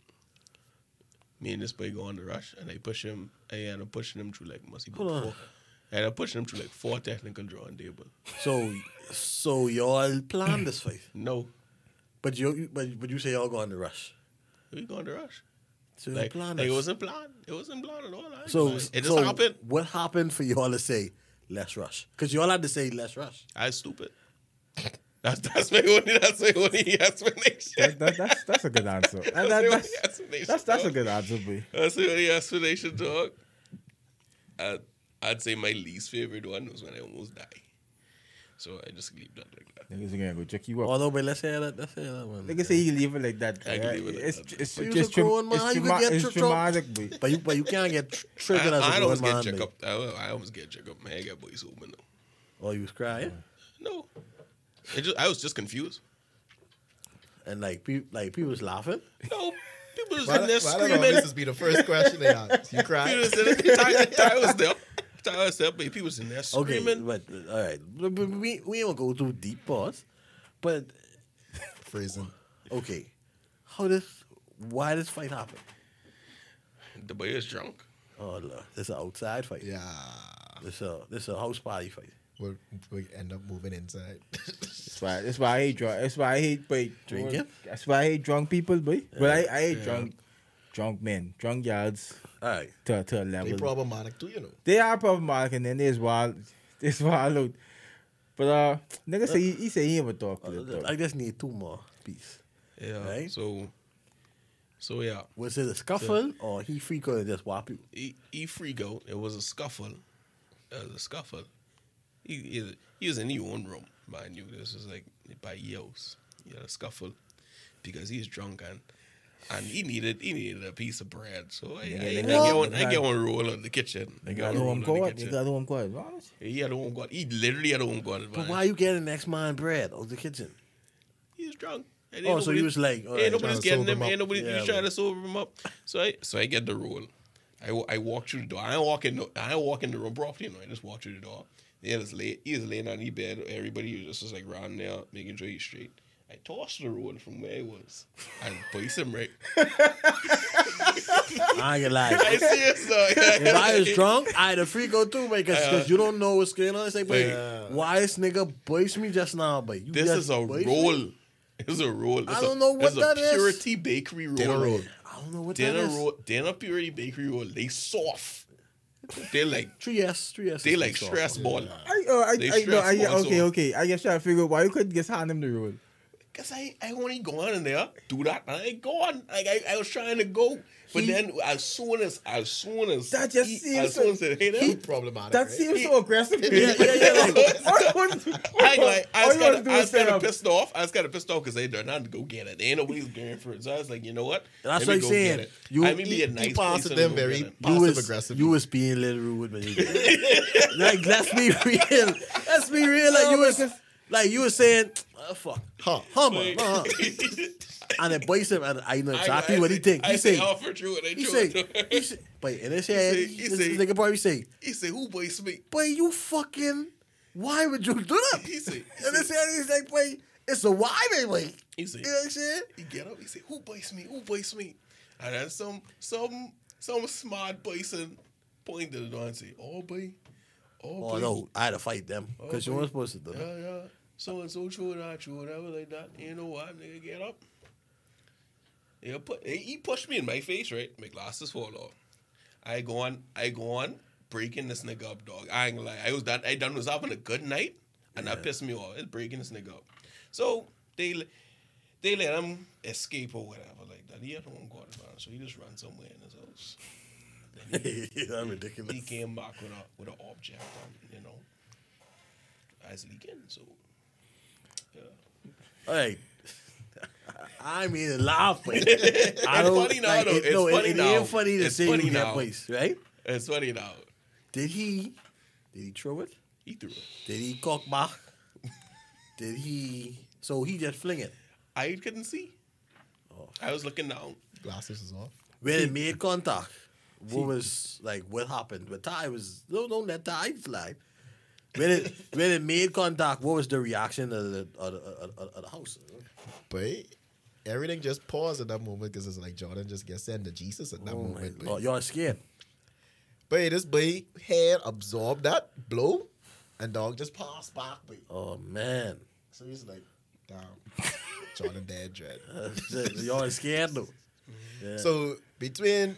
Me and this boy go on the rush, and I push him. and I end up pushing him through like Musty. Hold on. Four. I end up pushing him through like four technical drawing table. So, so y'all planned this fight, No, but you, but, but you say y'all go on the rush. we go on the rush. So y'all Like, planned like it this. wasn't planned. It wasn't planned at all. I So, it just so happened. What happened for y'all to say let's rush? Because y'all had to say let's rush. I was stupid. That's that's my only that's my only explanation. that, that, that's that's a good answer. And That's that, the that's, explanation, that's that's a good answer, boy. That's the only explanation, dog. I'd, I'd say my least favorite one was when I almost died. So I just leave that like that. Niggas are gonna go check you up. Although, but let's hear that. Let's hear that one. Niggas say you leave it like that. I can uh, leave it like it's that. it's But you just was a grown tra- man, it's, you could get it's tr- trouble. traumatic, boy. But you, but you can't get tr- triggered as a I, I grown almost man. get check up. I, I almost get check up. Man, I got boys open though. Or you was crying, No, it just I was just confused. and like, pe- like people was laughing. No, people was in there why that screaming. always be the first question they ask? You People cry? was in there. Ty, Ty was there. Ty was there, but people was in there screaming. Okay, but all right, But- but we we don't go too deep, pause. But Freezing. okay, how this? Why this fight happen? The boy is drunk. Oh Lord, this is an outside fight. Yeah. This a this a house party fight. We'll, we end up moving inside. That's why. That's why I hate drunk. That's why I hate boy, Drinking? That's why I hate drunk people, boy. But I, I hate drunk, drunk men, drunk yards All right, to to a they level. problematic too, you know. They are problematic, and then there's wild, there's wild out. But uh, nigga say he, he say he ain't talk to the dog. I just need two more piece. Yeah. Right. So, so yeah, Was it a scuffle or he free could just whop you? he, he freak out. It was a scuffle. It was a scuffle. He, he, was in his own room, mind you. This was like by years. He had a scuffle because he's drunk and and he needed he needed a piece of bread. So I, I, I, get one I get one roll in the kitchen. I got one the roll home in the court. You got the court advantage. He had a home guard. He literally had a home guard. But why you getting next man bread out the kitchen? He's drunk. And Oh, so he was like, ain't right, nobody's getting him. Ain't nobody Yeah, he's trying to sober him up. So I so I get the roll. I, I walk through the door. I don't walk in. The, I don't walk in the room properly. You know, I just walk through the door. He was late. He was laying on his bed. Everybody was just, just like around there, making sure he's straight. I tossed the roll from where he was and placed him right. I ain't gonna lie. I see serious though. If I was drunk, I'd a free go too, man, because Yeah. you don't know what's going on. It's like, wait, Yeah. why this nigga boys me just now, but you This is a roll. It's a roll. It's I a- don't know what that is. a. Purity Bakery roll. Dinner roll. I don't know what Dinner that is. roll. Dinner Purity Bakery roll. They soft. They like Three S, three S. they like stress ball. I, oh, I, They I, no, I, stress okay, also. okay. I guess trying to figure out why you couldn't just hand him the road. Cause I I only go on in there do that and I go on like I, I was trying to go but He- then as soon as as soon as That just he, seems as soon as so- it hit He problematic. That right? seems so aggressive. Yeah, yeah, yeah, like- All you want to- I ain't like I was kind of I was kind of pissed off I was kind of pissed off because they they're not to go get it They ain't nobody's going for it so I was like you know what That's Let what I'm saying. get. You- I may be a nice passed person them very get it. You passive was, aggressive. you was being a little rude when you did it. like, let's be real. Let's be real. Like, you oh, was, like, you was saying, oh, fuck. Huh. Hummer. Like- Uh-huh. And then boy said, and I know I- exactly I what he say- think. I He say say, offer true and I he true say, it. he say, but in his head, say- he this say- nigga probably say, he said who boys me boy, you fucking, why would you do that? he said he And his said- head, he's like, boy, it's a why, baby. he say, You know what I'm saying? He get up, he say, Who bites me? Who bites me? And then some some some smart person pointed at the door and say, Oh boy. Oh, Oh, boy. no, I had to fight them because you boy. weren't supposed to do that. Yeah, yeah. So and so true and that true, whatever like that. You know what, nigga get up. Yeah, put he he pushed me in my face, right? My glasses fall off. I go on, I go on, breaking this nigga up, dog. I ain't gonna lie. I was done I done was having a good night, and that pissed me off. It's breaking this nigga up. So they they let him escape or whatever like that. He had no one got around, so he just ran somewhere in his house. Then he, That's ridiculous. he came back with a with an object, and you know, as leaking. So yeah. All right. I mean, to laugh, but I It's don't. funny now, like, though. it, It's no, it- funny it, now. ain't funny to It's say funny you get now. right? It's funny now. Did he? Did he throw it? He threw it. Did he cock back? did he? So he just fling it. I couldn't see. Oh. I was looking down. Glasses is off. When it made contact, what was like? What happened? But Ty was no, no, that Ty slide. When it when it made contact, what was the reaction of the of the, of the, of the house? But everything just paused at that moment because it's like Jordan just gets sent to Jesus at that Oh my moment. God, y'all scared? But this boy head absorbed that blow, and dog just passed back. Boy. Oh man, So he's like, damn, Jordan dead dread. y'all scared though. Mm-hmm. Yeah. So between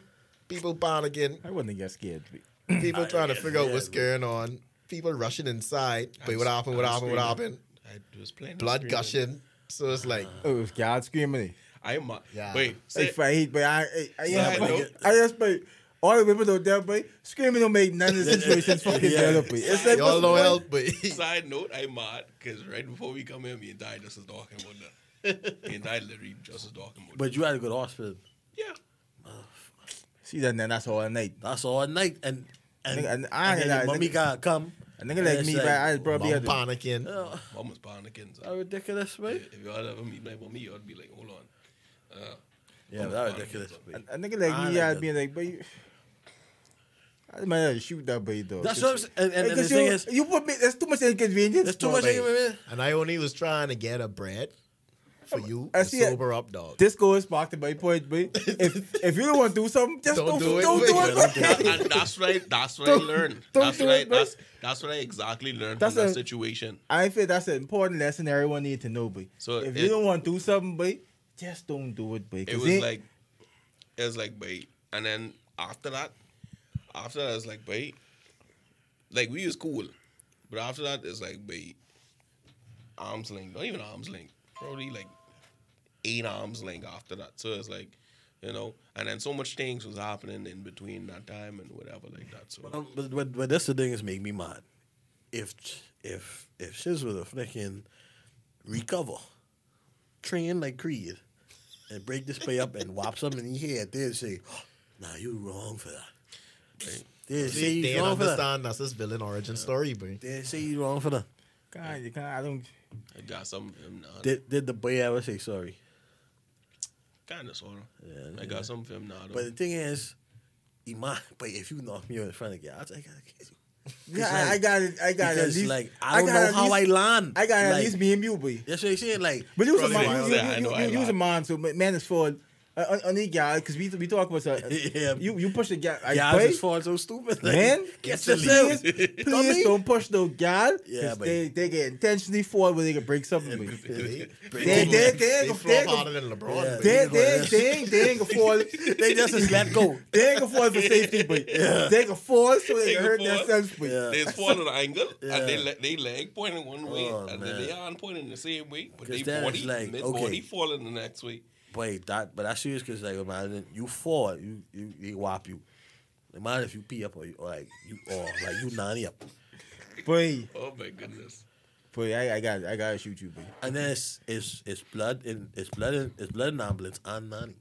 people panicking, I wouldn't get scared. people trying to get figure out what's going on, people rushing inside. But what happened? What happened? What happened? I was playing. Blood screaming. gushing. So it's like, Oh, it was God screaming. I'm uh, Yeah. wait. Like Say, fight, but I, I, I, Side I, note. I just, but all the women out there, but screaming don't make none of the situations fucking Yeah. better. but It's like, y'all what's know the help, but side note, I'm mad because right before we come here, me and Ty just was talking about that. me and Ty literally just was talking about. But you had to go to hospital. yeah. See that? Then that's all night. That's all night, and and, Nigga, and and, I ain't then like- your mommy nigga- gotta come. A nigga like me, like, but I probably mom had panicking. Oh, Mom was panicking. So that ridiculous, man. if y'all ever meet my mommy, y'all be like, hold on. Uh, Yeah, Mom that was ridiculous. panicking, a, a nigga like I me, like I'd be like, but you, I might have to shoot that boy though. That's what I'm saying. And, and, and the Because thing is, you put me. That's too much inconvenience. there's too much. babe. man. And I only was trying to get a bread for you I to see sober up, dog. This goes back to my point, but if if you don't want to do something, just Don't don't, do it, don't do it. don't do boy. and, and that's right. That's what I Don't- learned. don't That's do what it, that's that's what I exactly learned That's from that situation. I feel that's an important lesson everyone need to know, boy. So if it- you don't want to do something, boy, just don't do it, boy. It was ain't- like it was like bait. And then after that, after that it's like bait. Like we was cool. But after that it's like bait. Arms length. Not even arms length. Probably like eight arms length after that. So it's like, you know, and then so much things was happening in between that time and whatever like that. So Um, but, but, but that's the thing is make me mad. If if if Shiz would have freaking recover, train like Creed, and break this play up and whop something in your head, they'd say, "Nah, you wrong for that." Right? They'd say you don't wrong for that. understand that's his villain origin story, boy. They'd say you wrong for that. God, you can't. I don't. I got some of him now. Did did the boy ever say sorry? Kind of sort of. Yeah, I got some of him now. Though. But the thing is, he might. But if you knock me in front of guys, I gotta kiss you. Yeah, I, I got it. I got it. At least, like I don't got know at how least, I land. I got it at least me and you, boy. That's what I'm saying. Like, But you was a man. You, you, you, you, you was a man, so man is for on, on the guy because we we talk about uh, Yeah. you you push the guy. I guys play, just fall so stupid. Like, man. get please, yourself. please Dummy. don't push no guy. Yeah, Yeah, but- they they get intentionally forward where they can break something. boy. They, They Break they it. they they they flop they harder than LeBron. They They they they ain't- they gonna fall. They just just let go. They ain't gonna fall for safety, but they can fall so they They can can hurt themselves. But they fall at an angle and they le- they leg pointing one way Oh, and then they arm pointing the same way, but they then it's body like, their okay. body falling the next way. Wait, that but that's serious because like imagine you fall, you you they whop you. Imagine if you pee up or, you, or like you or like you nanny up, boy, Oh my goodness! boy, I, I got I gotta shoot you, boy. and then it's it's it's blood in it's blood in it's blood in ambulance and nanny,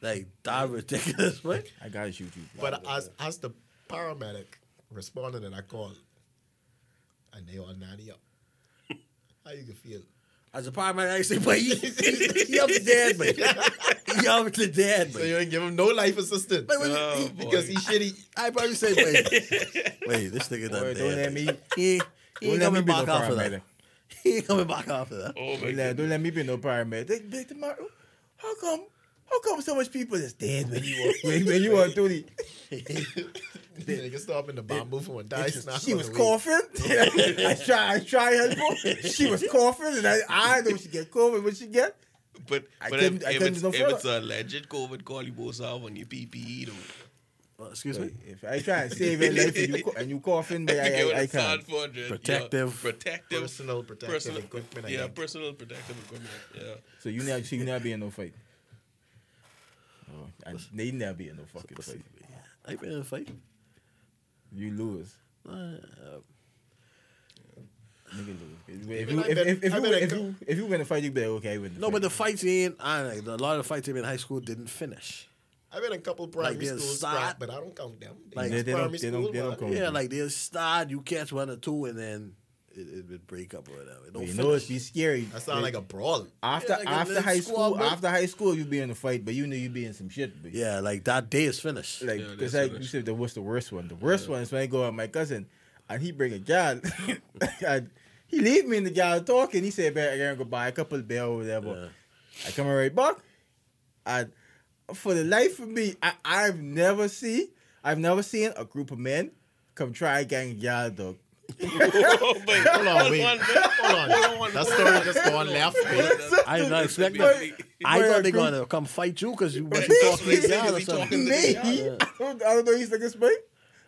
like that ridiculous, right? I gotta shoot you. boy. But as as the paramedic responded to I called and they all nanny up, how you can feel? As a paramedic, I say, but he, he, he up to dead, man. He up to dead, So man. you ain't give him no life assistance But when you- Oh, because boy. he's shitty. I probably say, wait, wait, this nigga done Boy, dead. don't let me He, he ain't coming be no back after paramedic. that. He ain't coming back after that. Oh my Don't let, don't let me be no paramedic. They, they, tomorrow, how come? How come so much people is dead when you were when, when you were doing? They can stop in the bamboo from a die snap. She was coughing. I try, I try help her. She was coughing, and I, I know she get COVID when she get. But I but couldn't- if, I if couldn't it's no if it's a alleged COVID call, you both have on your PPE. Though. Uh, excuse me? If I try and save your life and you, co- and you coughing, but You I, I, I can't. Protective. Yeah, protective, Personal protective personal equipment, Yeah, think. personal protective equipment. Yeah. So you never, so you never be in no fight. Oh, and they never be in no fucking Pussy, fight. I ain't been in a fight. You lose. Uh, Nigga lose. If you, if, bet- if, if, you, bet I if, you, if you win a fight, you be like, okay, I win the no, fight. but the fights ain't. I like, a lot of the fights in high school didn't finish. I've been in a couple primary they'll schools, start- but I don't count them. Like, They- they don't- primary they don't- school, they don't count. Yeah, like they'll start, you catch one or two, and then it, it would break up or whatever. It don't you finish. know it's be scary. That sound like a brawl. after Yeah, like after high squad, school. but- After high school, you'd be in a fight, but you know you'd be in some shit. But yeah, like that day is finished. Like, cause that's like what you said, the, what's the worst one? The worst one is when I go out with my cousin, and he bring a gal, and he leave me in the gal talking. He said, "Man, I gotta go buy a couple of beer or whatever." Yeah. I come right back, and for the life of me, I, I've never seen, I've never seen a group of men come try gang a gal dog. Hold on, wait. Hold on. That story just going left. I did not expect that. I thought they group- gonna come fight you because you must be talking to the guy or something. Me, Yeah. I, don't, I don't know. He's like a spring.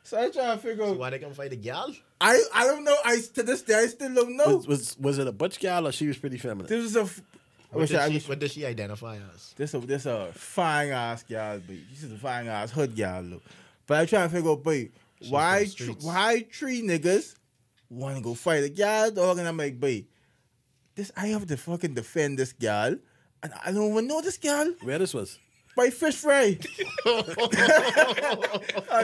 So I try to figure. So why they come fight a gal? I I don't know. I to this day I still don't know. Was, was was it a butch gal or she was pretty feminine? This is a. f- I What wish did, I she, wish what does she identify as? This a this a fine ass gal, but she's a fine ass hood gal, look. But I try to figure out, boy, why tr- why three niggas want to go fight a gal dog? And I'm like, boy, this I have to fucking defend this gal, and I don't even know this gal. Where this was? By fish fry. uh,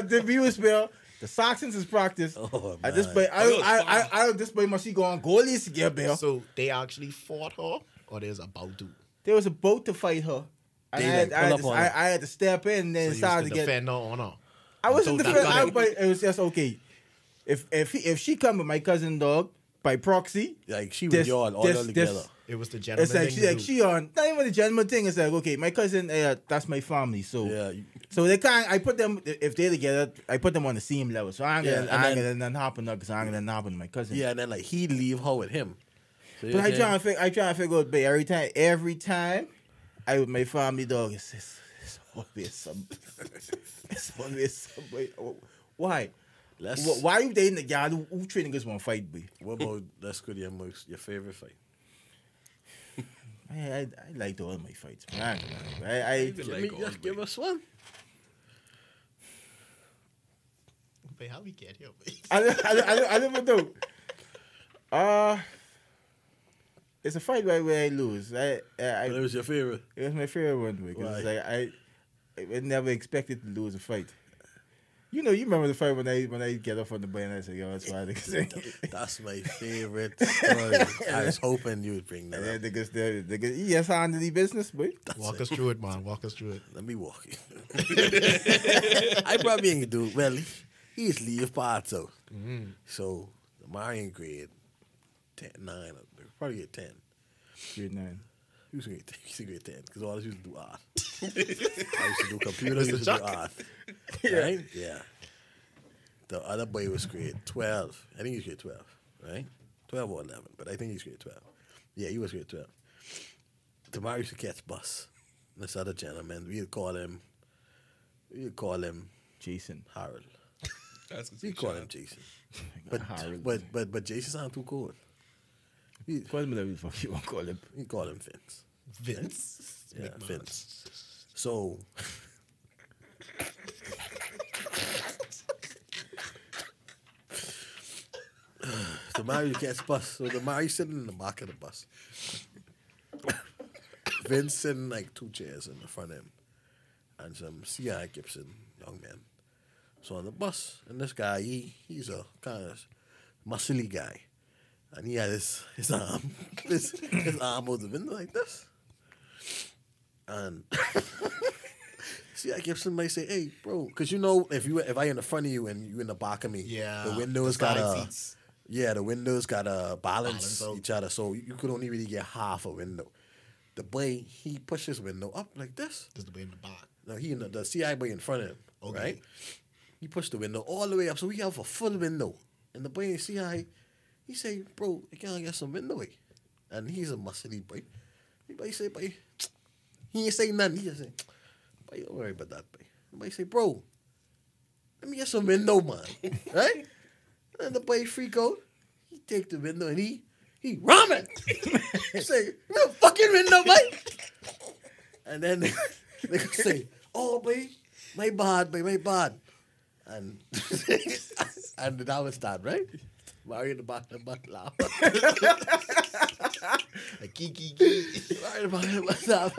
the viewers bill. The Saxons is practice. Oh, I just play. boy, I don't, I, it's I, fine. I, don't this boy must be going goalies to get. So they actually fought her, or there's about to. They was about to fight her. And They, I, had, like, I, had to, I. I had to step in and then So you was started to get. defender on her. I wasn't So that defend, I, but it was just okay. If if he, if she come with my cousin dog by proxy, Like she was this, y'all all this, together. this, It was the gentleman. it's like thing she like do. she on not even the gentleman thing. It's like okay, my cousin, uh, that's my family, so yeah, so they can't. I put them if they together. I put them on the same level. So I'm Yeah, gonna, and I'm then- gonna nothing happen because I'm gonna nothing happen to my cousin. yeah, and then like he leave her with him. So But I yeah, try to figure, I try to figure out, but every time, every time, I with my family dog, it's, it's, it's always some, it's always somebody. Why? Let's. Wh- Why you dating a guy who, who three niggas want to fight, boy? What about let's go to your most your favorite fight? I, I, I liked all my fights, man. I, ain't. I, I, Give, like me, all just give us one. Wait, how we get here? boy? I, I, I, I, I never know. Uh, it's a fight where, where I lose. I, I, I But it was your favorite. it was my favorite one because Why? like I, I never expected to lose a fight. You know, you remember the fight when I when I get off on the bike and I said, "Yo, that's why niggas." That's my favorite story. I was hoping you would bring that And up. then niggas, there, niggas, yes, handle the business, boy. Walk us through it, man. Walk us through it. Let me walk you. I probably ain't gonna do well. He, he's leave part out. Mm-hmm. So Marion grade 10, 9, probably get 10. Grade nine. He was grade 10. He was in grade 10 because all I used to do art. I used to do computers, he used to do art. Right? Yeah. The other boy was grade 12. I think he was grade 12, right? 12 or 11, but I think he was grade 12. Yeah, he was grade 12. Tomorrow used to catch bus. This other gentleman, we'd call him, we'd call him Jason. Harold. That's 'cause We he call him Jason. But Harold. but but but Jason sound too cool. Call him whatever the fuck you want to call him. we call him Vince. Vince. Yeah, McMahon. Vince. So the Mary gets bus. So the Mary sitting in the back of the bus. Vince sitting like two chairs in the front end. And some C.I. Gibson young man. So on the bus, and this guy, he he's a kind of muscly guy. And he had his his arm his, his arm out the window like this. And see, I Gibson might say, "Hey, bro," because you know, if you if I in the front of you and you in the back of me, Yeah. the windows got a seats. yeah, the windows got to balance, Balance each other, so you could only really get half a window. The boy he pushed his window up like this. Just the way in the back. No, he in the, the CI boy in front of him, Okay. right? He pushed the window all the way up, so we have a full window. And the boy in CI, he say, "Bro, I can't get some window." eh?" And he's a muscly boy. Boy say, "Boy," he ain't say nothing. He just say, "Boy, don't worry about that, boy." Boy say, "Bro, let me get some window, man." right? And the boy freak out. He take the window and he he ram it. he say, "No fucking window, boy." And then they could say, "Oh, boy, my bad, boy, my bad," and and that was that, right? Mario the back laugh. Like, kiki, kiki. Mario the back laugh.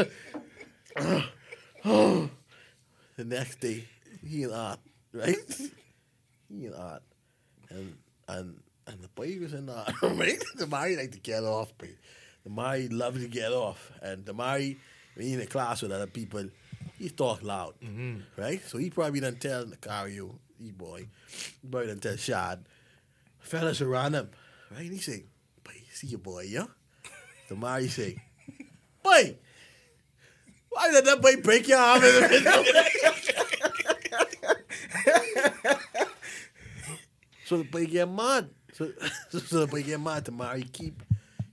the next day, he in art, right? He in art, and and and the boy was in art, right? The Mari like to get off, boy. The Mari love to get off, and the Mari when he in the class with other people, he talk loud, mm-hmm. right? So he probably done tell the Cario, he boy, he probably done tell Shad, fellas around him, right? And he say, boy, see your boy, yeah? The Mari say, boy, why did that boy break your arm in the middle? so the boy get mad. So, so the boy get mad. The Mari keep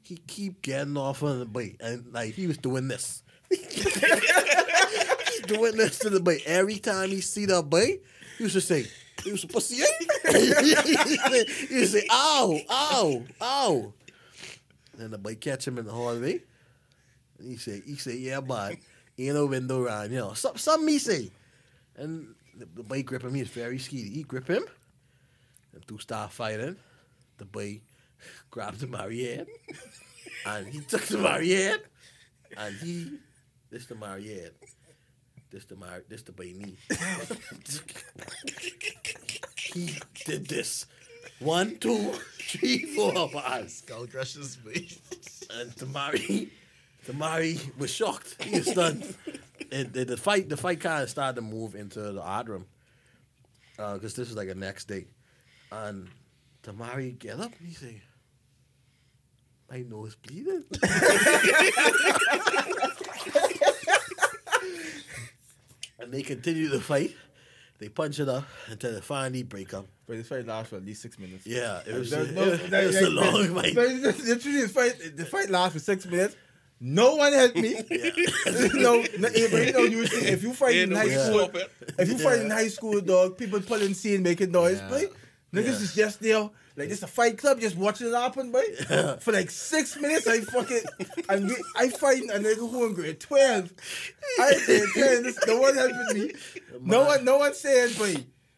he keep getting off on the boy, and like he was doing this. He's doing this to the boy every time he see that boy. He used to say, Eh?" he used to say, "Ow, ow, ow." And the boy catch him in the hallway. And he say, he say, yeah, but ain't no window around, you know. Some, some me say. And the, the boy grip him, he's very skeety. He grip him. And two start fighting. The boy grabbed the Mariette. and he took the Mariette. And he, this the Mariette. This the my this the knee. he did this. One, two, three, four, five. Skull crushes me. And Tamari, Tamari was shocked. He was stunned. and the, the fight, the fight kind of started to move into the art room, uh, because this was like a next day. And Tamari get up and he say, "My nose bleeding." and they continue the fight. They punch it up until they finally break up. But this fight lasts for at least six minutes. Yeah, it was, There's it no- was, there- it was a long fight. But literally, the fight, the fight lasts for six minutes. No one helped me. no, no, but you know, if you fight in Ain't high school, if you fight in high school, dog, people pulling scene, making noise, Yeah. boy. Niggas Yeah. is just there, like this a fight club, just watching it happen, boy. For like six minutes, I fucking, I'm, I fighting a nigga who in grade twelve. I grade ten, this, no one helping me. No one, no one saying, boy.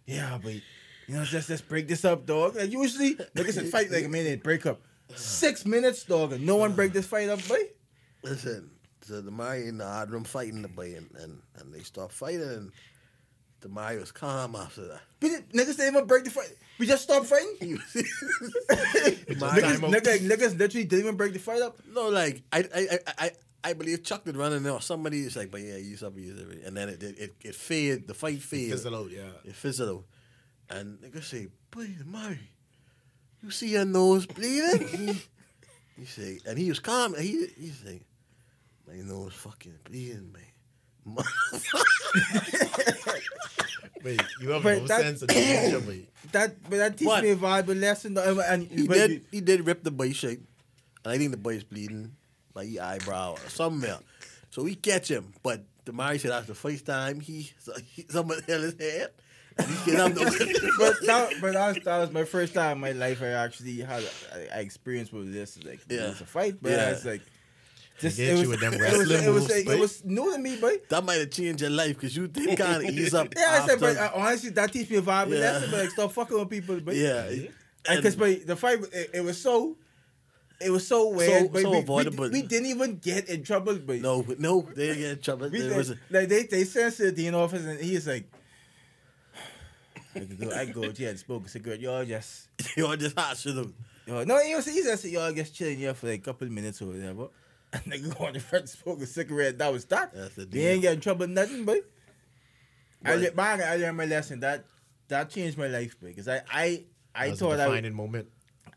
Yeah, boy. You know, just let's break this up, dog. And usually, niggas in fight like a minute, break up. Six minutes, dog, and no one break this fight up, boy. Listen, so the Mari in the hard room fighting the boy, and, and, and they stop fighting, and the Mari was calm after that. We did, niggas didn't even break the fight. We just stopped fighting. Niggas, niggas, niggas literally didn't even break the fight up. no, like I, I, I, I, I believe Chuck did run in there. or Somebody is like, but yeah, use up, use it, and then it, it, it, it faded. The fight faded. Fizzle out, yeah. It fizzled out. And nigga say, boy, Mari, you see your nose bleeding? he say, and he was calm. And he he say, my nose fucking bleeding, man. Wait, you have But no that- sense of danger, wait. That, but that teach me a valuable lesson. though, And, he but did he did rip the boy shirt. And I think the boy's bleeding, like he eyebrow or somewhere. So we catch him. But the Mari said that's the first time he, so he somebody held his head. And he get up the but that, but that was, that was my first time in my life I actually had I, I experienced with this like Yeah. it was a fight, but Yeah. it's like just get it was, you with them it wrestling it was, moves, like, boy. it was new to me, boy. That might have changed your life because you did kind of ease up. Yeah, I said, but uh, honestly, that teach me a valuable Yeah. lesson. But like, stop fucking with people. But yeah. because but the fight, it, it was so, it was so weird. but so we, avoidable. We, we didn't even get in trouble. But No, no, they didn't get in trouble. we, There was a, like they they sent to the dean office, and he's like. I go, I could go, yeah, smoke a cigarette. Y'all just y'all just hot shit. No, he was he just y'all just chilling here for like a couple of minutes or whatever. And nigga go on the front smoke a cigarette. That was that. That's They deal. ain't get in trouble nothing, but I But- le- but I learned my lesson. That that changed my life, because I I I That was a thought I defining moment.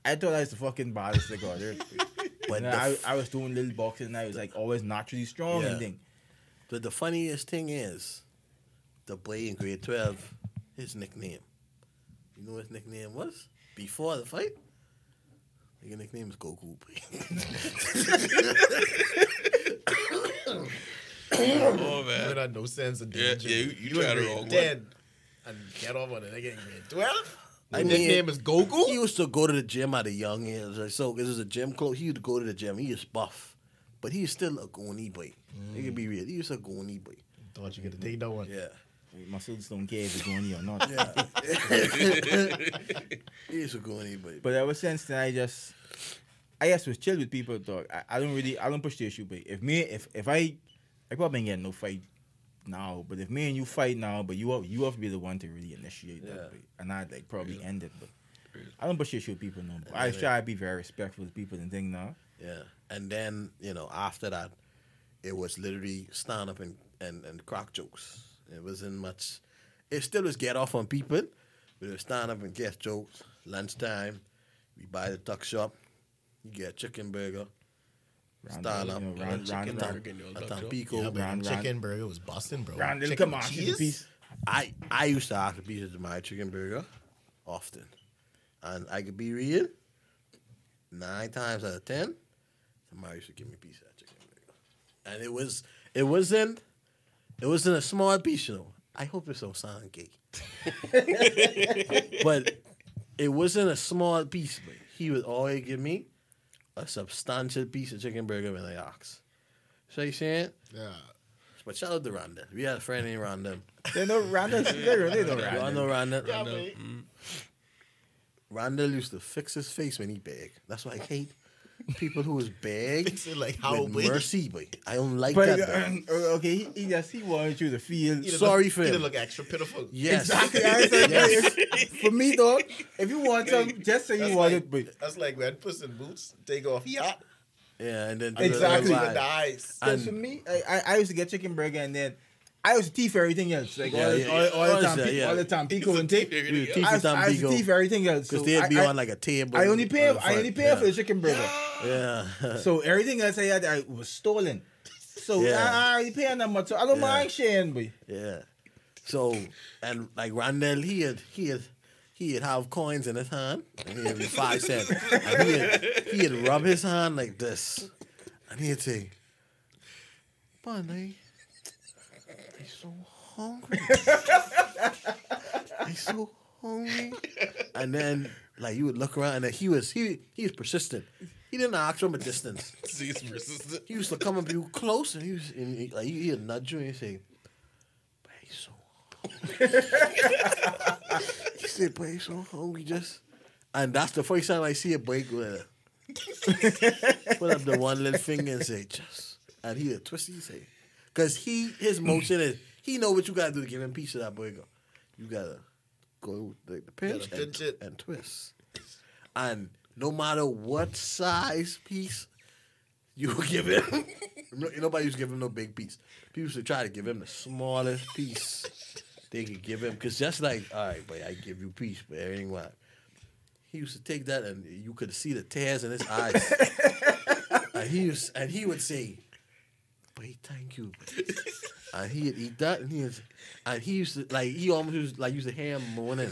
I thought I was the fucking baddest nigga. But the I, I was doing little boxing and I was like always naturally strong Yeah. and thing. But the funniest thing is, the boy in grade 12, his nickname. You know what his nickname was? Before the fight? His nickname is Goku. Oh You man. had no sense of Yeah, danger. yeah, you- you in tried the grade wrong one. 10 and get off on it again. Grade 12? I My mean- nickname is Goku? he used to go to the gym at a young age. So this is a gym close. He used to go to the gym. He is buff. But he's still a goony boy. It can be real. He was a goony boy. Thought you could take that one. Yeah. My students don't care if it's going or not. Yeah. it's a goony boy. But ever since then, I just, I just was chill with people. Dog. I, I don't really, I don't push the issue. But if me, if if I, I probably ain't getting no fight now. But if me and you fight now, but you have, you have to be the one to really initiate Yeah. that, bit. and I'd like probably end it. But I don't push the issue with people no more. I Yeah. try to be very respectful to people and thing now. Yeah. And then, you know, after that, it was literally stand up and, and, and crack jokes. It wasn't much. It still was get off on people, but it was stand up and get jokes. Lunchtime, we buy the tuck shop, you get a chicken burger, Round- stand up, you know, round- chicken round- burger a tuck shop. Tampico. Yeah, but Round, chicken burger was busting, bro. Round Chicken come on, with cheese. I, I used to ask the pieces of my chicken burger often. And I could be real, nine times out of ten, somebody used to give me a piece of that chicken burger. And it was it wasn't it wasn't a small piece, you know. I hope it's don't gay. but it wasn't a small piece, but he would always give me a substantial piece of chicken burger when I asked. So you saying? Yeah. But shout out to Rhonda. We had a friend named Rhonda. They know Randall. They really know Y'all Randall. know Rhonda? Yeah, Rhonda. boy. Mm-hmm. Randall used to fix his face when he beg. That's why I hate people who is beg Fix it like how, with mercy, boy. I don't like But that. uh, okay, he, he just he wanted you to feel He Sorry look, for he him. didn't look extra pitiful. Yes. Exactly. I said, Yes. For me, dog, if you want something, just say That's you want like, it. But that's like when Puss in Boots take off. Yeah. Yeah, and then Exactly. With Right. the eyes. Because And- for me, I, I, I used to get chicken burger and then I was to teeth everything else. Like Yeah, all, the, yeah, all, all the time, yeah, all the time, pico and tape. Teeth I, and used- I used to Tampico. everything else. Because So they'd be I, on like a table. I only pay. I only pay for the chicken burger. Yeah. So everything else I had, I was stolen. So Yeah. I, I ain't paying that much. So I don't mind sharing, boy. Yeah. So and like Randall, he had he had he'd have coins in his hand and he'd be five cents. And he'd he'd rub his hand like this. And he'd say, Bunny, hungry. I'm so hungry. And then like you would look around and then he was he he was persistent. He didn't ask from a distance. See, it's persistent. He used to come up you close and he was and he, like he'd nudge you and he'd say, "But he's so hungry." he said, "But he's so hungry." Just and that's the first time I see a boy go like that. put up the one little finger and say, just. And he a twist, he say. Because he, his motion is, he know what you got to do to give him piece of that burger. You got to go the, the pinch, gotta pinch and, it. and twist. And no matter what size piece you give him, nobody used to give him no big piece. People used to try to give him the smallest piece they could give him. Because just like, all right, but I give you piece, but everything what? He used to take that and you could see the tears in his eyes. and he was, and he would say, "Wait, thank you." and he'd eat that, and he was, and uh, he used to like he almost used like used to ham morning.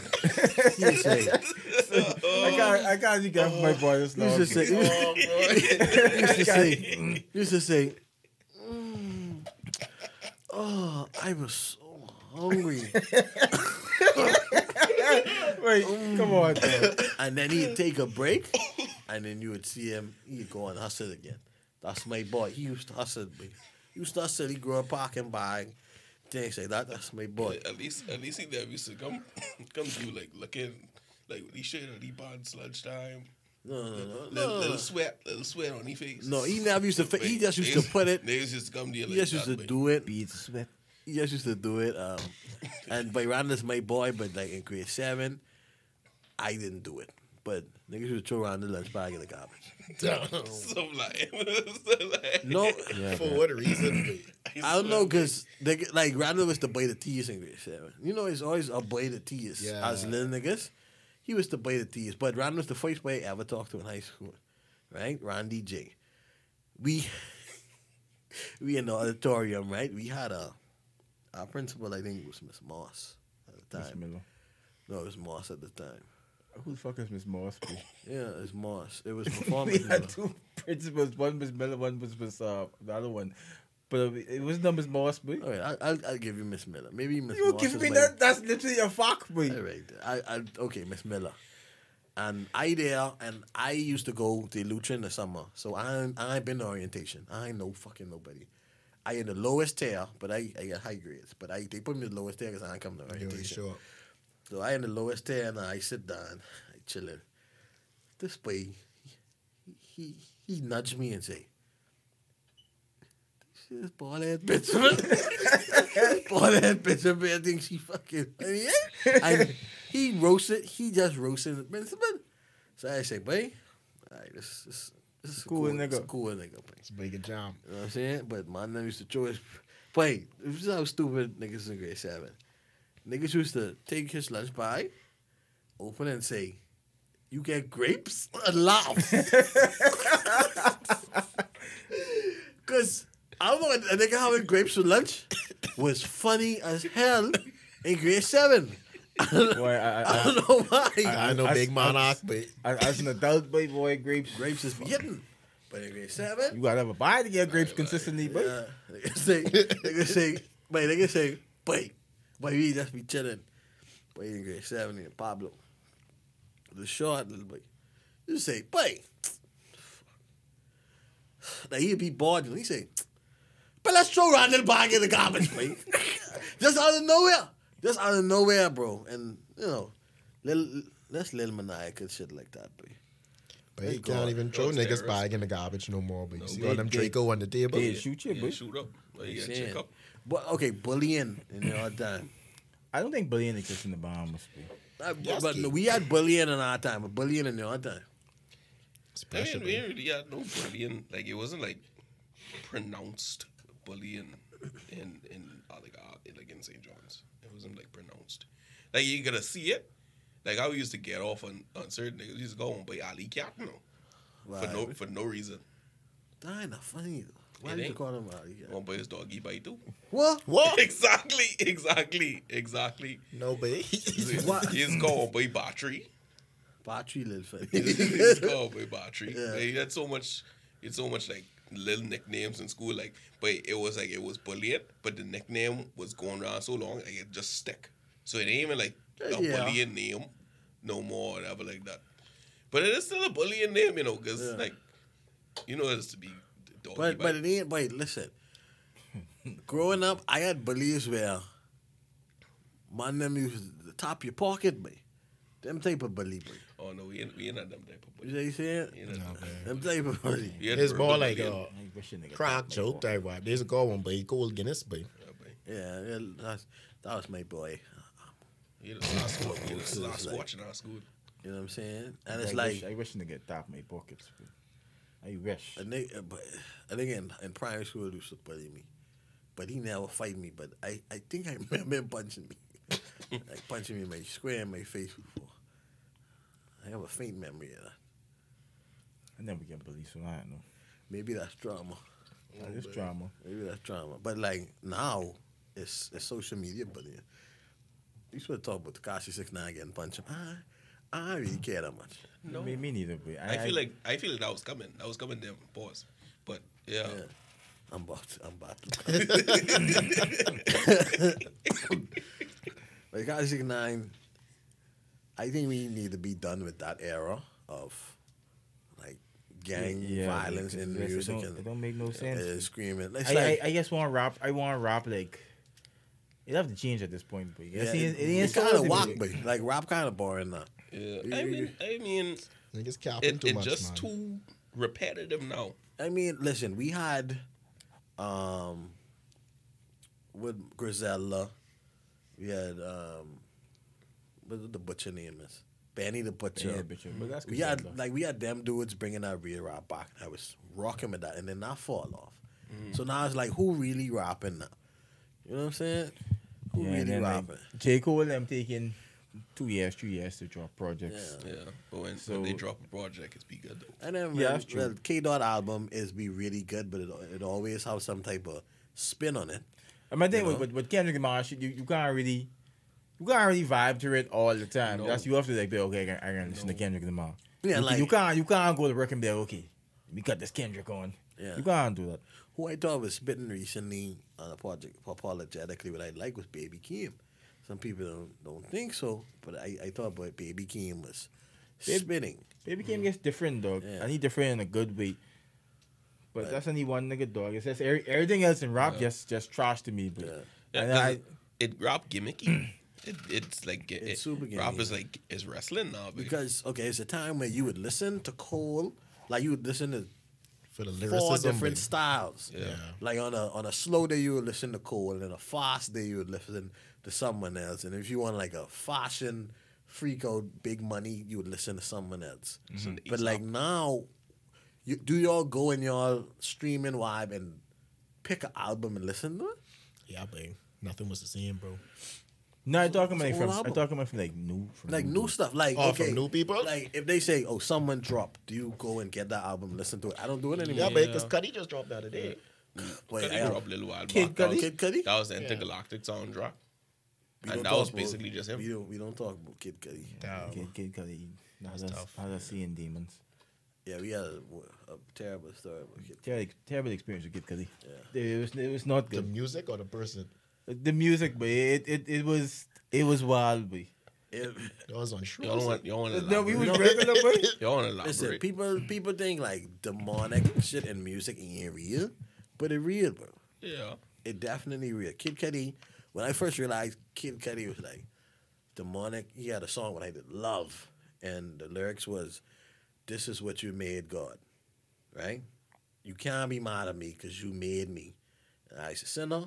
He would say, I can't, I can't get my boy this he used to say, Oh, he used to say, he used to say, "Mm, "Oh, I was so hungry." Wait, come on, mm. bro. And then he'd take a break, and then you would see him. He'd go and hustle again. That's my boy. He used to hustle. Big. Used to hustle. He grew up parking bag. Things like that. That's my boy. At least, at least he never used to come, come to you like looking, like he shit on he bonds lunchtime. No, no, no, Little, no. little sweat, little sweat on his face. No, he never used to. Fi- he just used to put it. Niggas used to come to you He just used to do it. Beats sweat. He just used to do it. Um, and by Randall's my boy, but like in grade seven, I didn't do it. But niggas used to throw around the lunch bag in the garbage. So like, so like, No, For what reason? I don't know, cause they, like Randall was the boy the tease in grade seven. You know, it's always a boy the tease Yeah. as little niggas. He was the boy the tease, but Randall was the first boy I ever talked to in high school, right? Randy J. We we in the auditorium, right? We had a our principal, I think, was Miss Moss at the Miss time. Miller. No, it was Moss at the time. Who the fuck is Miss Moss? Yeah, it was Moss. It was we performance. had two principals. One was Miller, one was, was uh, the other one. But it was not Miss Mossby. All right, I, I'll, I'll give you Miss Miller. Maybe Miss You Moss. give me that? That's literally a fuck, boy. All right. I, I okay, Miss Miller. And I there, and I used to go to Lucha in the summer. So I I ain't been to orientation. I ain't no fucking nobody. I in the lowest tier, but I, I got high grades. But I they put me in the lowest tier because I ain't come to orientation. sure. So I in the lowest tier, and I sit down, I chilling. This boy, he he, he nudged me and say, "This is bald head bitch, bald head bitch. I think she fucking." And he, and he roasted. He just roasted the principal. So I say, "Boy, all right, this this this is a Cool cool, this is a nigga. cool nigga, boy." It's a big jam. You know what I'm saying? But my name used to choice. Wait, this is how stupid niggas in grade seven. Niggas used to take his lunch bag, open it and say, You get grapes? And laugh. Because I don't know, a nigga having grapes for lunch was funny as hell in grade seven. I don't know, Boy, I, I I, don't know why. I, I know I- Big I- Monarch, but I, as an adult, boy, boy, grapes. grapes is hitting. But in grade seven, You gotta have a buy to get grapes consistently, but Yeah, nigga say, nigga say, wait, nigga say, wait, wait, we just be chilling. Wait, in grade seven in Pablo, the short little boy, you say, wait. Now he'd be bored, and he say, but let's throw around little bag in the garbage, mate. just out of nowhere, just out of nowhere, bro. And you know, little, that's little maniacal shit like that, boy. but you Thank can't even throw niggas terrorists. bag in the garbage no more. But you see they- all them they- Draco on the table. They shoot you, Yeah, boy. shoot up. Like, you gotta check up. But okay, bullying in your time. I don't think bullying exists in the Bahamas. Uh, Yes, but Keith. no, we had bullying in our time, but bullying in your time. It's I pressure, mean, we man. really had no bullying. Like it wasn't like pronounced bullying in in uh, like uh, in- like in St. John's. It wasn't like pronounced. Like you gotta see it. Like I used to get off on, on certain niggas. We used to go and buy alley cat, you know, for no for no reason. That ain't not funny. though. Why It did you call him out? Uh, yeah. One buy his doggy bite too. What? What? exactly, exactly, exactly. No, but What? He's called by battery. Battery little funny. He's called by battery. Yeah. Like, he had so much, it's so much like little nicknames in school. Like, but it was like it was bullying, but the nickname was going around so long, like it just stick. So it ain't even like uh, a Yeah. bullying name no more, or whatever like that. But it is still a bullying name, you know, because Yeah. like, you know, it's to be doggy but but it ain't. Wait, listen. Growing up, I had bullies where my name used to top of your pocket, boy. Them type of bully, boy. Oh no, we ain't, we ain't at them type of You bully. say you saying? We ain't at No, them. man. Them type of bully. We It's more like bullying. Uh, a I wish a nigga crack taught me joke more. type vibe. There's a good one, but he called Guinness, but Yeah, boy. Yeah, yeah that's, that was my boy. He the last squad. He the last like- our school. You know what I'm saying? And I it's wish, like I wish a nigga tap my buckets. But I wish. a nigga, but in, in primary school he used to bully me, but he never fight me. But I, I think I remember him punching me, like punching me in my square in my face before. I have a faint memory of that. I never get bullied, so I don't know. Maybe that's trauma. That is drama. Maybe that's trauma. But like now, it's it's social media bullying. You should talk about Tekashi Six Nine getting punched. I I don't really care that much. No. Me, me neither. But I feel like I feel like that was coming. That was coming there. Pause. But yeah. Yeah. I'm about to, I'm about to. like Tekashi Six Nine, I think we need to be done with that era of like gang violence in music It don't, and it don't make no sense. uh, screaming. It's I, like I, I just want rap. I want rap like. It have to change at this point, but yeah, yeah, it, it, ain't kind of to whack, but like rap kind of boring now. Yeah. I mean, I mean, niggas capping it, too it much, just man. too repetitive now. I mean, listen, we had um with Griselda, we had um what the butcher name is? Benny the Butcher. Yeah, bitch, but that's we had though. like we had them dudes bringing that real rap back. I was rocking with that, and then that fall off. So now it's like, who really rapping now? You know what I'm saying? Who Yeah, really then, like, rapping? J Cole them taking two years, three years to drop projects. Yeah. Yeah. But when, So- when they drop a project, it's be good though. And then Yeah, well, that's true. well, K Dot album is be really good, but it, it always have some type of spin on it. I mean, I think with, with, with Kendrick Lamar, you, you can't really, you can't really vibe to it all the time. No. That's you have to like be okay. I can, I can listen to Kendrick Lamar. Yeah, you, like- you can't you can't go to work and be like, okay, we got this Kendrick on. Yeah. You can't do that. Who I thought was spitting recently on a project apologetically, what I like was Baby Keem. Some people don't, don't think so, but I, I thought boy, Baby Keem was Babe- spitting. Baby Keem gets different, dog. Yeah. I need different in a good way. But Right. that's only one nigga, dog. It's just every, everything else in rap Yeah. just just trash to me. But Yeah. Yeah, I, it, it rap gimmicky. it, it's like it, It's it- super Rap gimmicky. is like is wrestling now. Because Because, okay, it's a time where you would listen to Cole, like you would listen to for the four lyricism. different but- styles. Yeah. Like on a on a slow day you would listen to Cole, and on a fast day you would listen to someone else. And if you want like a fashion freak out big money, you would listen to someone else. Listen to mm-hmm. But like now, you, do y'all go in y'all streaming vibe and pick an album and listen to it? Yeah, but nothing was the same, bro. no, I'm talking about all from. album. I'm talking about from like new, from Like new stuff, like Oh, okay, from new people? Like if they say, "Oh, someone dropped," do you go and get that album, listen to it? I don't do it anymore. Yeah, anymore. but Yeah. because Cudi just dropped the other day. Wait, Cudi I- dropped a little while Kid back. That was- Kid Cudi? That was the Entergalactic soundtrack. We And that talk was about- basically just him. We don't we don't talk about Kid Cudi. Damn. Kid, Kid Cudi. How's That's that, tough. how's that seeing demons? Yeah, we had a, a terrible story about Kid. Cudi. Terrible, terrible experience with Kid Cudi. Yeah. It was it was not good. The good. music or the person? The music, but it, it, it was it was wild, boy. It- That was on You Shrews. don't want. You don't want to. No, we was No. regular. You don't want to listen, people people think like demonic shit in music ain't real, but it real, bro. Yeah. It definitely real. Kid Cudi. When I first realized Kid Cudi was like demonic, he had a song when I did love, and the lyrics was, "This is what you made, God." Right? You can't be mad at me because you made me. And I said, sinner,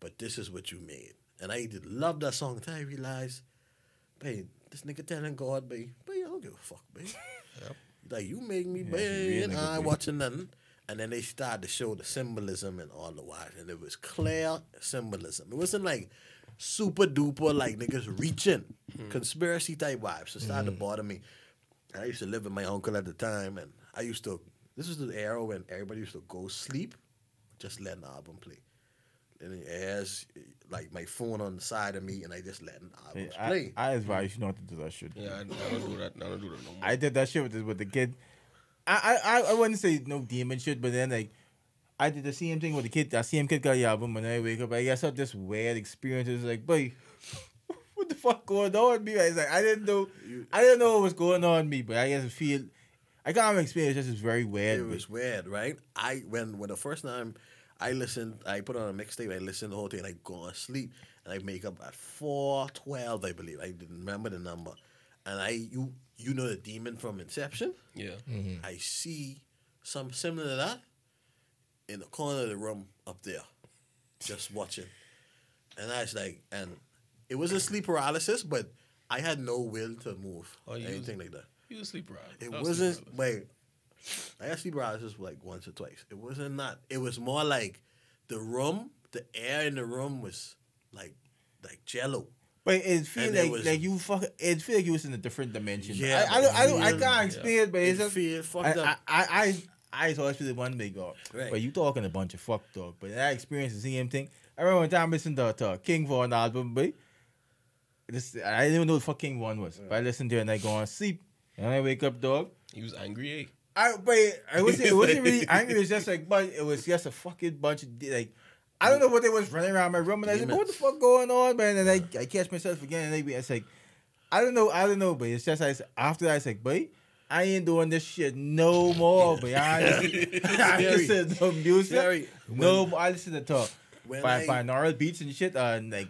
but this is what you made. And I did love that song until I realized, babe, this nigga telling God, babe, babe, I don't give a fuck, babe. Like, you make me, Yeah, babe, it's a real and I ain't watching nothing. And then they started to show the symbolism and all the while. And it was clear symbolism. It wasn't like super duper, like niggas reaching, hmm. conspiracy type vibes. So it started to hmm. bother me. I used to live with my uncle at the time, and I used to. This was the era when everybody used to go sleep, just let the album play. And it has like my phone on the side of me, and I just let the albums I, play. I advise you not to do that shit. Yeah. I, I don't do that. I don't do that no more. I did that shit with the, with the kid. I, I I- I wouldn't say no demon shit, but then like I did the same thing with the kid. That same kid got the album, and I wake up. I guess I had this weird experience. It's like, boy, what the fuck going on with me? It's like I didn't know, I didn't know what was going on with me, but I guess I feel. I got an experience. Just is very weird. It but- was weird, right? I when when the first time I listened, I put on a mixtape. I listened the whole thing. and I go to sleep, and I make up at four twelve, I believe. I didn't remember the number, and I you you know the demon from Inception. Yeah. Mm-hmm. I see something similar to that in the corner of the room up there, just watching. And I was like, and it was a sleep paralysis, but I had no will to move Oh, or you anything was- like that. You was sleep paralysis. It was wasn't sleep wait. I had sleep paralysis like once or twice. It wasn't not. It was more like the room, the air in the room was like like jello. But it feel And it like was- like you fuck. It feel like you was in a different dimension. Yeah, I, I don't. I don't. I can't explain it, but it's It just. feel fucked I, up. I, I, I, I always feel the one big dog, Right. But you talking a bunch of fuck dog. But that experience, the same thing. I remember one time listening to, to King Von album, but this I didn't even know what fucking one was. But I listened to it and I go on sleep. And I wake up, dog. He was angry. Eh? I but it wasn't it wasn't really angry. It was just like, but it was just a fucking bunch of like. I don't know what they was running around my room, and I said, "What the fuck going on, man?" And I, I catch myself again, and they be, it's like, I don't know, I don't know, but it's just I said, after that, I said, "Boy, I ain't doing this shit no more." But I, I listen to music, Scary. no, more. I listen to talk when by I- binaural beats and shit, uh, and like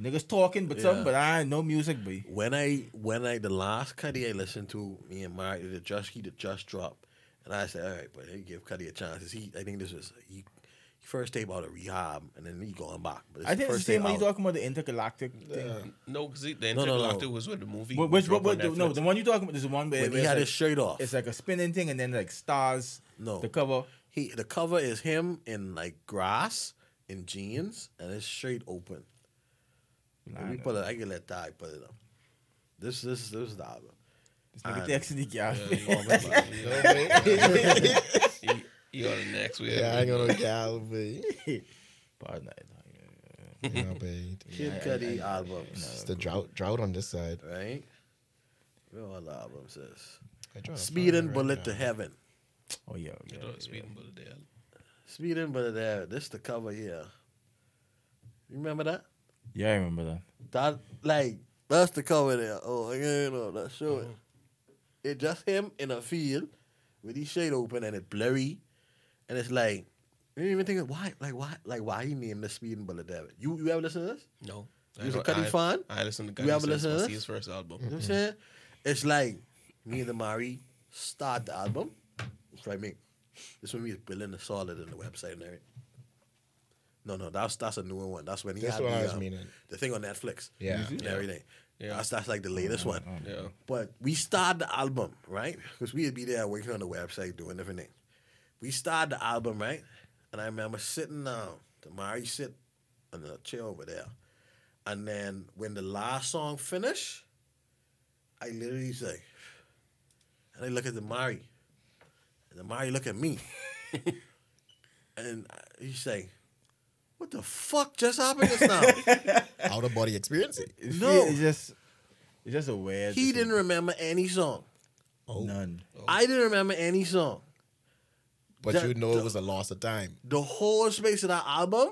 niggas talking, but something, but I no music, but when I when I the last Cudi I listened to, me and Mari the just he the just dropped, and I said, all right, but hey, give Cudi a chance. He I think this was he first tape out of rehab, and then he going back. But it's I think it's first the same when you out. talking about the Entergalactic thing. No, because the No, no, no. Entergalactic was with the movie. Wh- Which, dropped what, on what, no, the one you talking about is the one where, where he had like, his shirt off. It's like a spinning thing, and then like stars. No. the cover. He the cover is him in like grass in jeans, and it's straight open. Let me put it. I can let Ty put it up. This this this is the album. This nigga And- texting the guy. He, he on the next with Yeah, I ain't gonna gal, but Pardon that. you know, but Kid Cudi albums, it's the drought drought on this side. right? Where all the albums is? I try to Speed find and it right Bullet now. to Heaven. Oh yeah, yeah. You know, speeding bullet there. Speedin' Bullet to Heaven. This the cover here. You remember that? Yeah, I remember that. That like that's the cover there. Oh, I can't know that show uh-huh. it. It's just him in a field with his shade open and it blurry, and it's like you didn't even think of why, like why, like why he named the Speedin' Bullet David. You you ever listen to this? No. You was a I- Cudi I- fan? I listened to You Cudi ever listen to was this? his first album. You know what I'm saying? It's like me and the Mari start the album. It's like me. This when we was building the solid in the website and everything. No, no, that's that's a newer one. That's when he That's had what the, I was um, meaning. the thing on Netflix. Yeah. and everything. Yeah. That's that's like the latest one. Yeah. But we started the album, right? Because we'd be there working on the website, doing different things. We started the album, right? And I remember sitting down, the Mari sit on the chair over there. And then when the last song finished, I literally say, and I look at the Mari, and the Mari look at me. and he say, what the fuck just happened just now? Out of body experience. It's, No. it's just, it's just a weird. he didn't remember any song. Oh, none. I didn't remember any song. But That- you know it was a loss of time. the whole space of that album,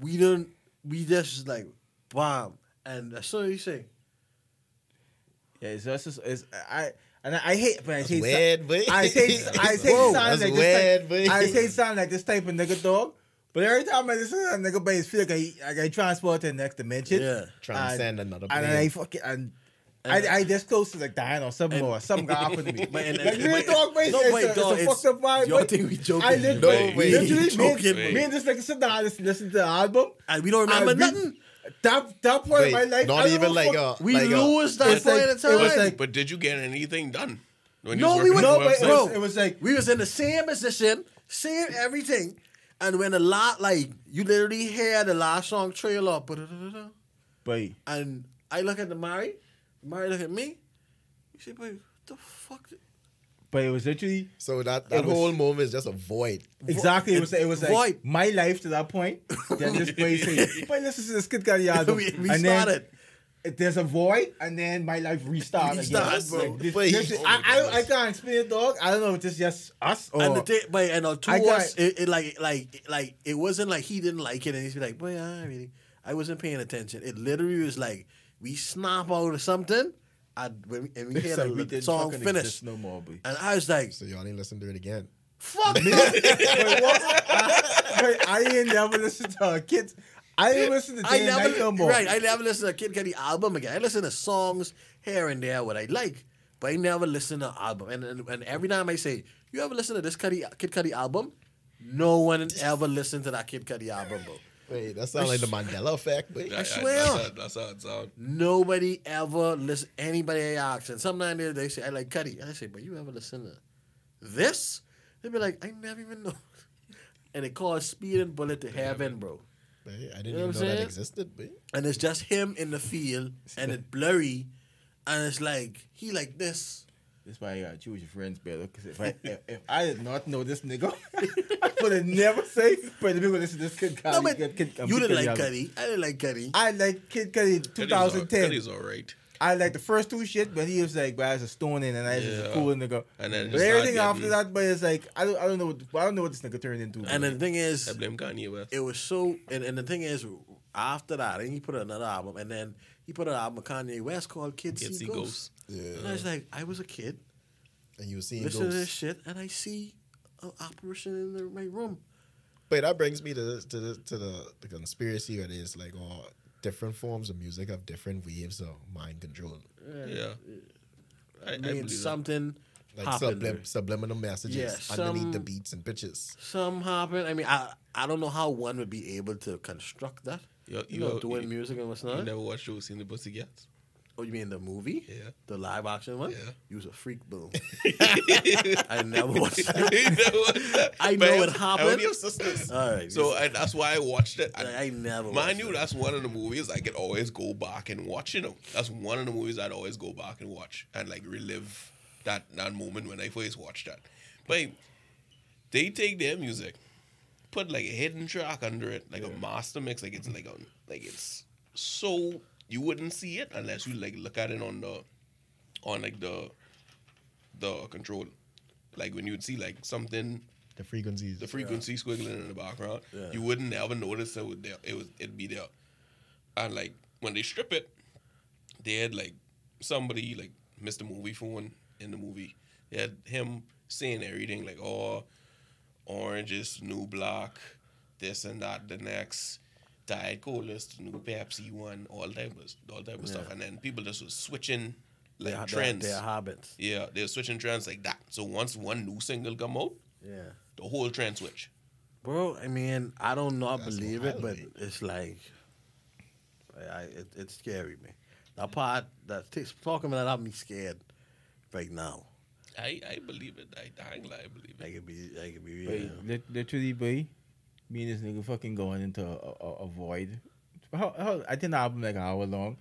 we didn't. We just like bomb, and that's what you say. Yeah, it's just, it's I. And I, I hate, but I That's hate, weird, boy. I hate, I hate Whoa, sound like weird, this. Type. I hate sound like this type of nigga dog. But every time I listen to that nigga bass, feel like I, like I transport to the next dimension. Yeah. Transcend and, another And plane. I fucking and. I, I just close to like dying or something or something got happened to me. But and- like, real but- dog, bass, no, it's, wait, a, it's dog, a fucked up vibe. y'all think we joking. I literally, No, literally, wait. literally, me, Joking, and- wait. me and this nigga sit down, listen, listen to the album. And we don't remember and we- nothing. That that point Wait, in my life, not even like fuck- uh, a We like a- lose that It's point like- of time. it was like- But did you get anything done? When No, was we were- No, the but it was, it was like we was in the same position, same everything. And when a lot, like you literally hear the last song trailer, ba-da-da-da-da, but and I look at the Mari, Mari look at me. You say, "Boy, what the fuck?" but it was literally So that, that It was- whole moment is just a void. exactly it was it was like my life to that point. Then this boy say, "But listen to this Kid Cudi album." we we and started. Then there's a void, and then my life restart Restart, again. bro. Like, this- Wait. this- I, I I can't explain it, dog. I don't know if it's just us or and the thing, but and uh, to I us, it, it like like like it wasn't like he didn't like it, and he's like, "Boy, I really, I wasn't paying attention." It literally was like we snap out of something, I, when we, and we It's hear like the, we the song fucking finish, no more, boy. and I was like, So y'all didn't listen to it again. "Fuck me!" Wait, what? I, wait, I ain't never listened to a kid. I didn't listen to I Day and Night no more. right, I never listen to a Kid Cudi album again. I listen to songs here and there what I like, but I never listen to album. And, and and every time I say, "You ever listen to this Cudi, Kid Cudi album?" No one ever listened to that Kid Cudi album, bro. Wait, that sounds like the Mandela effect. Wait, I swear. That's, how- that's how it sounds. Nobody ever listen. Anybody I ask, and sometimes they, they say, "I like Cudi," and I say, "But you ever listen to this?" They be like, "I never even know." And it called "Speedin' Bullet to Heaven," bro. Wait, I didn't You know even what I'm that existed. Wait. and it's just him in the field, and it's blurry, and it's like he like this. That's why you gotta choose your friends better. Because if I if, if I did not know this nigga, I would have never say, but the people listen to this Kid Cudi. No, but Kid, Kid, um, you Kid didn't like album. Cudi. I didn't like Cudi. I like Kid Cudi Cudi's 2010. all- Cudi's all right. I like the first two shit, but he was like, but I was a stoning and I was just a Yeah. cool nigga. And then But just everything start after getting- that, but it's like I don't, I don't know, what, I don't know what this nigga turned into. And bro. the thing is, I blame Kanye West. it was so. And, and the thing is, after that, then he put another album, and then he put an album with Kanye West called Kids Kids See See Ghosts. Ghosts. And I was like, I was a kid, And you were seeing listen to this shit, and I see an apparition in the, my room. But that brings me to to the, to the, the conspiracy where there's like all different forms of music have different waves of mind control, Yeah. I, I I mean, believe that. something like sublim- subliminal messages Yeah, underneath the beats and pitches. Some happen. I mean, I I don't know how one would be able to construct that. You, You know, doing you, music and what's you not. never watched Josie and the Pussycats? Oh, you mean the movie? Yeah. The live action one? Yeah. You was a freak, boom. I never watched that. Never? I know I- it I happened. have sisters. All right. So I, that's why I watched it. I, I, I never Mind you, that. that's one of the movies I could always go back and watch. You know, that's one of the movies I'd always go back and watch and like relive that that moment when I first watched that. But they take their music, put like a hidden track under it, like a master mix, like it's like a like it's so you wouldn't see it unless you like look at it on the on like the the control, like when you'd see like something The frequencies. the frequency squiggling in the background, Yeah. you wouldn't ever notice it was there. It was it'd be there, and like when they strip it, they had like somebody like Mr. Moviefone in the movie. They had him saying everything like, "Oh, orange is new black, this and that, the next." Diet Cola is the new Pepsi one, all type of all type of stuff, and then people just was switching like Their- their- trends. Their habits. yeah, they're switching trends like that. So once one new single come out, Yeah. the whole trend switch. Bro, I mean, I don't know, I That's believe it, but eh? it's like, I, I it, it's scary, man. That part, that takes talking about that, I'm me scared right now. I, I believe it. I, I ain't I believe it. I it. could be, I could be, But yeah. lit- literally, boy, me and this nigga fucking going into a, a, a void. How, how, I think the album like an hour long.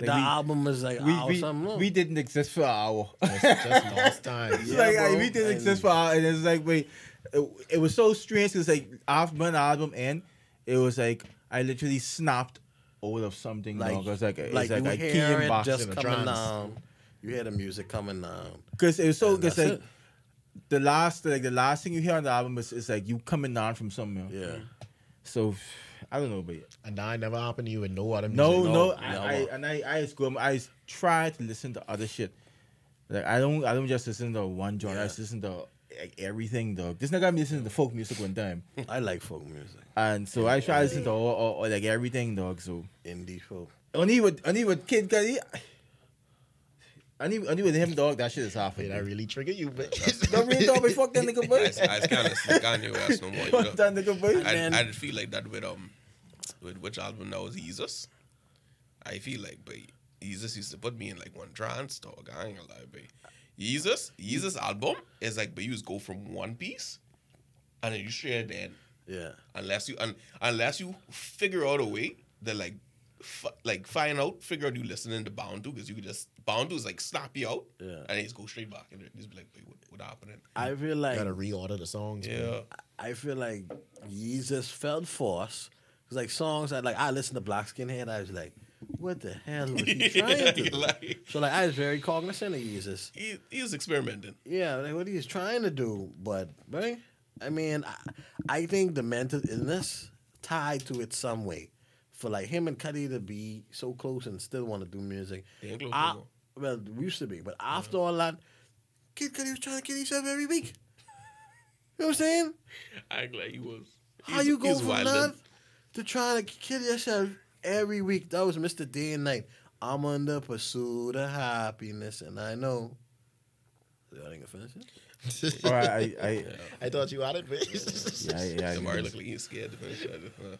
Like, the we- album was like we, hour we, something long. we didn't exist for an hour. just, just lost time. Yeah, like bro, we didn't and- exist for an hour, and it's like wait, it, it was so strange because like after when the album end, it was like I literally snapped out of something. like, Like, it was like it like was like you I hear came it back just coming trance. down. You hear the music coming down. because it was so and because like it. The last like the last thing you hear on the album is, is like you coming down from somewhere. Yeah. So I don't know, but And that never happened to you with no other music. No, no, No, I, I, never. and I, I, go, I try to listen to other shit. Like I don't, I don't just listen to one genre. I just listen to like, everything, dog. This nigga me listening to folk music one time, I like folk music, and so I try to listen to all, all, all, like everything, dog. So indie folk. only with, only with Kid Cudi, only, only with him, dog. That shit is half. Wait, that really trigger you, but Don't really talk me fuck that nigga, I, boy. I kind of see Kanye West no more. You know? Fuck that nigga, boy. I, then- I did feel like that with um with which album now is Yeezus. I feel like but Yeezus used to put me in like one trance dog. I ain't gonna lie, but Yeezus, Yeezus album is like but you just go from one piece and then you share at the. Yeah. Unless you un, unless you figure out a way that like f- like find out, figure out you listening to Bound to because you could just Bound to is like snap you out Yeah. and then just go straight back and just be like, wait, what, what happening? I feel like gotta reorder the songs. man. Yeah. I feel like Yeezus felt force. Cause like songs that like I listened to Black Skinhead, I was like, what the hell was he trying to do? like So like I was very cognizant of Yeezus. he, he was experimenting. Yeah, like what he's trying to do, but right? I mean, I, I think the mental illness tied to it some way. For like him and Cudi to be so close and still want to do music. They ain't close I- no well, we used to be, but uh-huh. after all that, Kid Cudi was trying to kill himself every week. You know what I'm saying? I ain't glad he was. How you go from wildin'. that to trying to kill yourself every week. That was Mr. Day and Night. I'm on the pursuit of happiness, and I know. Y'all ain't gonna finish it? All right, I, I, I thought you had it, man. yeah, yeah. Somebody I, look like he's scared to finish that.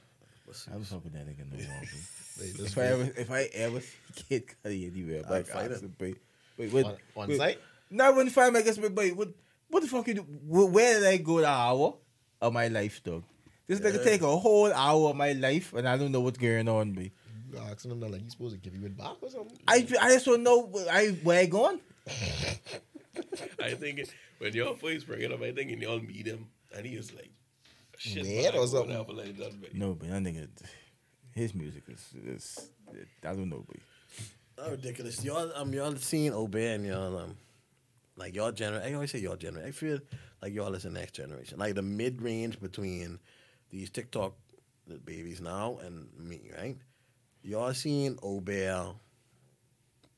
I was hoping that nigga know wrong. Wait, this If I ever, if I ever see Kid Cudi anywhere, I'd like, fight ask him. him, wait, wait, wait, on, on wait, site? No, I wouldn't find my guess, but wait, what, what the fuck you do? Where did I go the hour of my life, dog? This nigga take a whole hour of my life, and I don't know what's going on, but You asking him that like he's supposed to give you it back or something? I, I just don't know I, where I going. I think it, when y'all first bring it up, I think y'all meet him and he is like shit Mad or bag something? whatever like that. But No, but that nigga, his music is, is I don't know, but That's ridiculous. Y'all, um, y'all seen obeah and y'all, um, like y'all generation. I always say y'all generation. I feel like y'all is the next generation, like the mid range between these TikTok babies now and me, right? Y'all seen obeah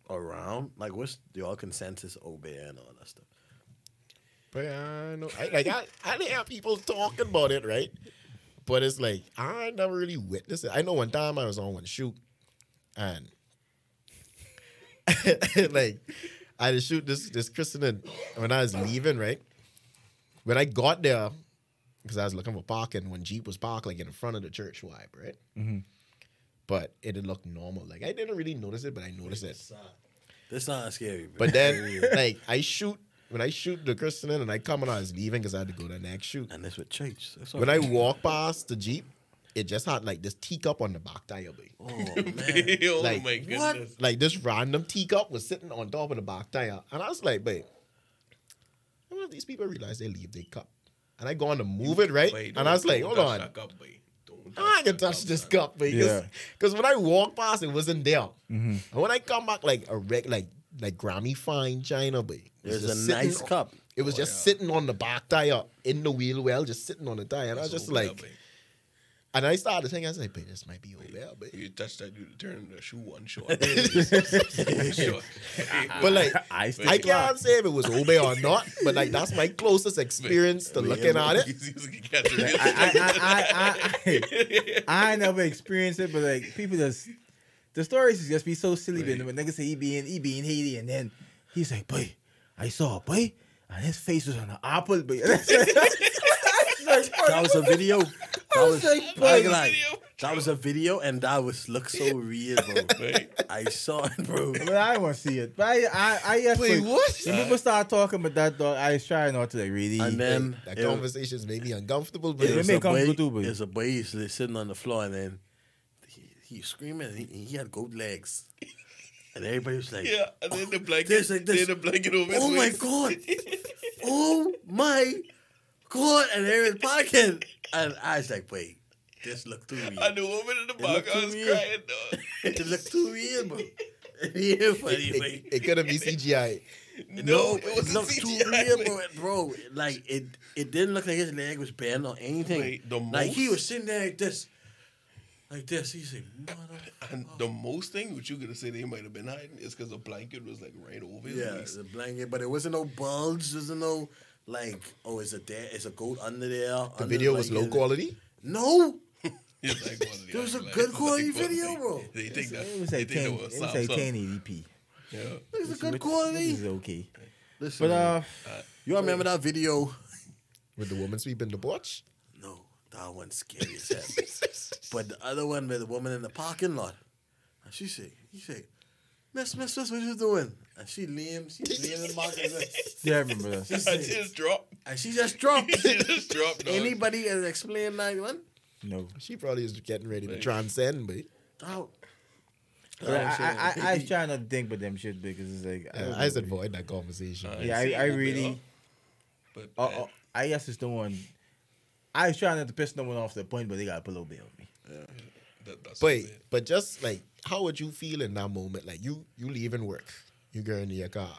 around? Like, what's y'all consensus obeah and all that stuff? But uh, I know, I, like I, I didn't have people talking about it, right? But it's like I never really witnessed it. I know one time I was on one shoot, and like I had to shoot this this christening when I was leaving, right? When I got there, because I was looking for parking, when Jeep was parked like in front of the church vibe, right? Mm-hmm. But it did look normal. Like I didn't really notice it, but I noticed it. This not scary, But then, like, I shoot when I shoot the christening and I come and I was leaving because I had to go to the next shoot. and this with church. That's When I walk past the Jeep, it just had like this teacup on the back tire, babe. oh man, oh Like, my what? goodness. Like this random teacup was sitting on top of the back tire. And I was like, babe, I wonder if these people realize they leave their cup. And I go on to move it, right? Wait, and I was like, hold on. cup. Don't I ain't gonna touch this son. cup, babe. Yeah. Because when I walk past, it wasn't there. Mm-hmm. And when I come back, like a reg, like like Grammy fine China, babe. it was there's a just sitting nice on- cup. It was Oh, just yeah. sitting on the back tire in the wheel well, just sitting on the tire. And I was just like, there, and I started thinking, I was like, babe, this might be over there, babe. You touch that, you turn the shoe one short. One. But like, I I can't say if it was obeah or not, but like that's my closest experience to looking at it. I, I, I, I, I, I never experienced it, but like people just the stories just be so silly. But when niggas say he be in he be in Haiti, and then he's like, "Boy, I saw a boy, and his face was on an apple." Boy, That was a video. That was, like, boy, ain't gonna lie. video. that was a video, and that was looked so real, bro. Right? I saw it, bro. but I want to see it. But I, I, I just Wait, like, what? When people start talking about that, dog, I was trying not to like really. And then That it- conversation's made me uncomfortable, but It It's made a comfortable boy, too, but- it's a boy he's sitting on the floor, and then he, he was screaming, and he, he had goat legs, and everybody was like, Yeah, and then the oh, blanket, This, like, this. then the blanket over his "Oh my waist. god, oh my god!" And everyone's panicking, and I was like, "Wait, this looked too real. And the woman in the It back, I was real. crying, dog. it looked too real, bro." yeah, funny, it, wait. it, couldn't be CGI. No, it it, was looked too CGI, real, bro. bro. Like it, it didn't look like his leg was bent or anything. Wait, the like he was sitting there like this, like this. He said, "Mother." And the most thing which you could say they might have been hiding is because the blanket was like right over his Yeah, waist. the blanket, but it wasn't no bulge. There's no like, oh, is it there? Is a goat under there? The video was low quality. No, It's like one of the It was a good quality video, bro. They think that. it was they like think ten. that It was Samsung. like ten eighty Yeah. it was a good Which quality. is okay. Listen, But uh, you remember that video? With the woman sweeping the porch. No, that one's scary as hell. but the other one with the woman in the parking lot, and she say, he say, Miss, Miss, Miss, what you doing? And she leaned, she leaned in the parking lot, yeah, I remember that. I just dropped. and she just dropped. She just dropped. dog. Anybody has explained that one? No. She probably is getting ready to Right. transcend, but That, But I, I, I, I was trying not to think about them shit because it's like yeah, don't I just know. avoid that conversation. Uh, Yeah, I, I really. But Uh, uh, I guess it's the one. I was trying not to piss no one off to the point, but they got to put a little bit on me. that, that's But but just like how would you feel in that moment? Like you you leaving work, you go into your car,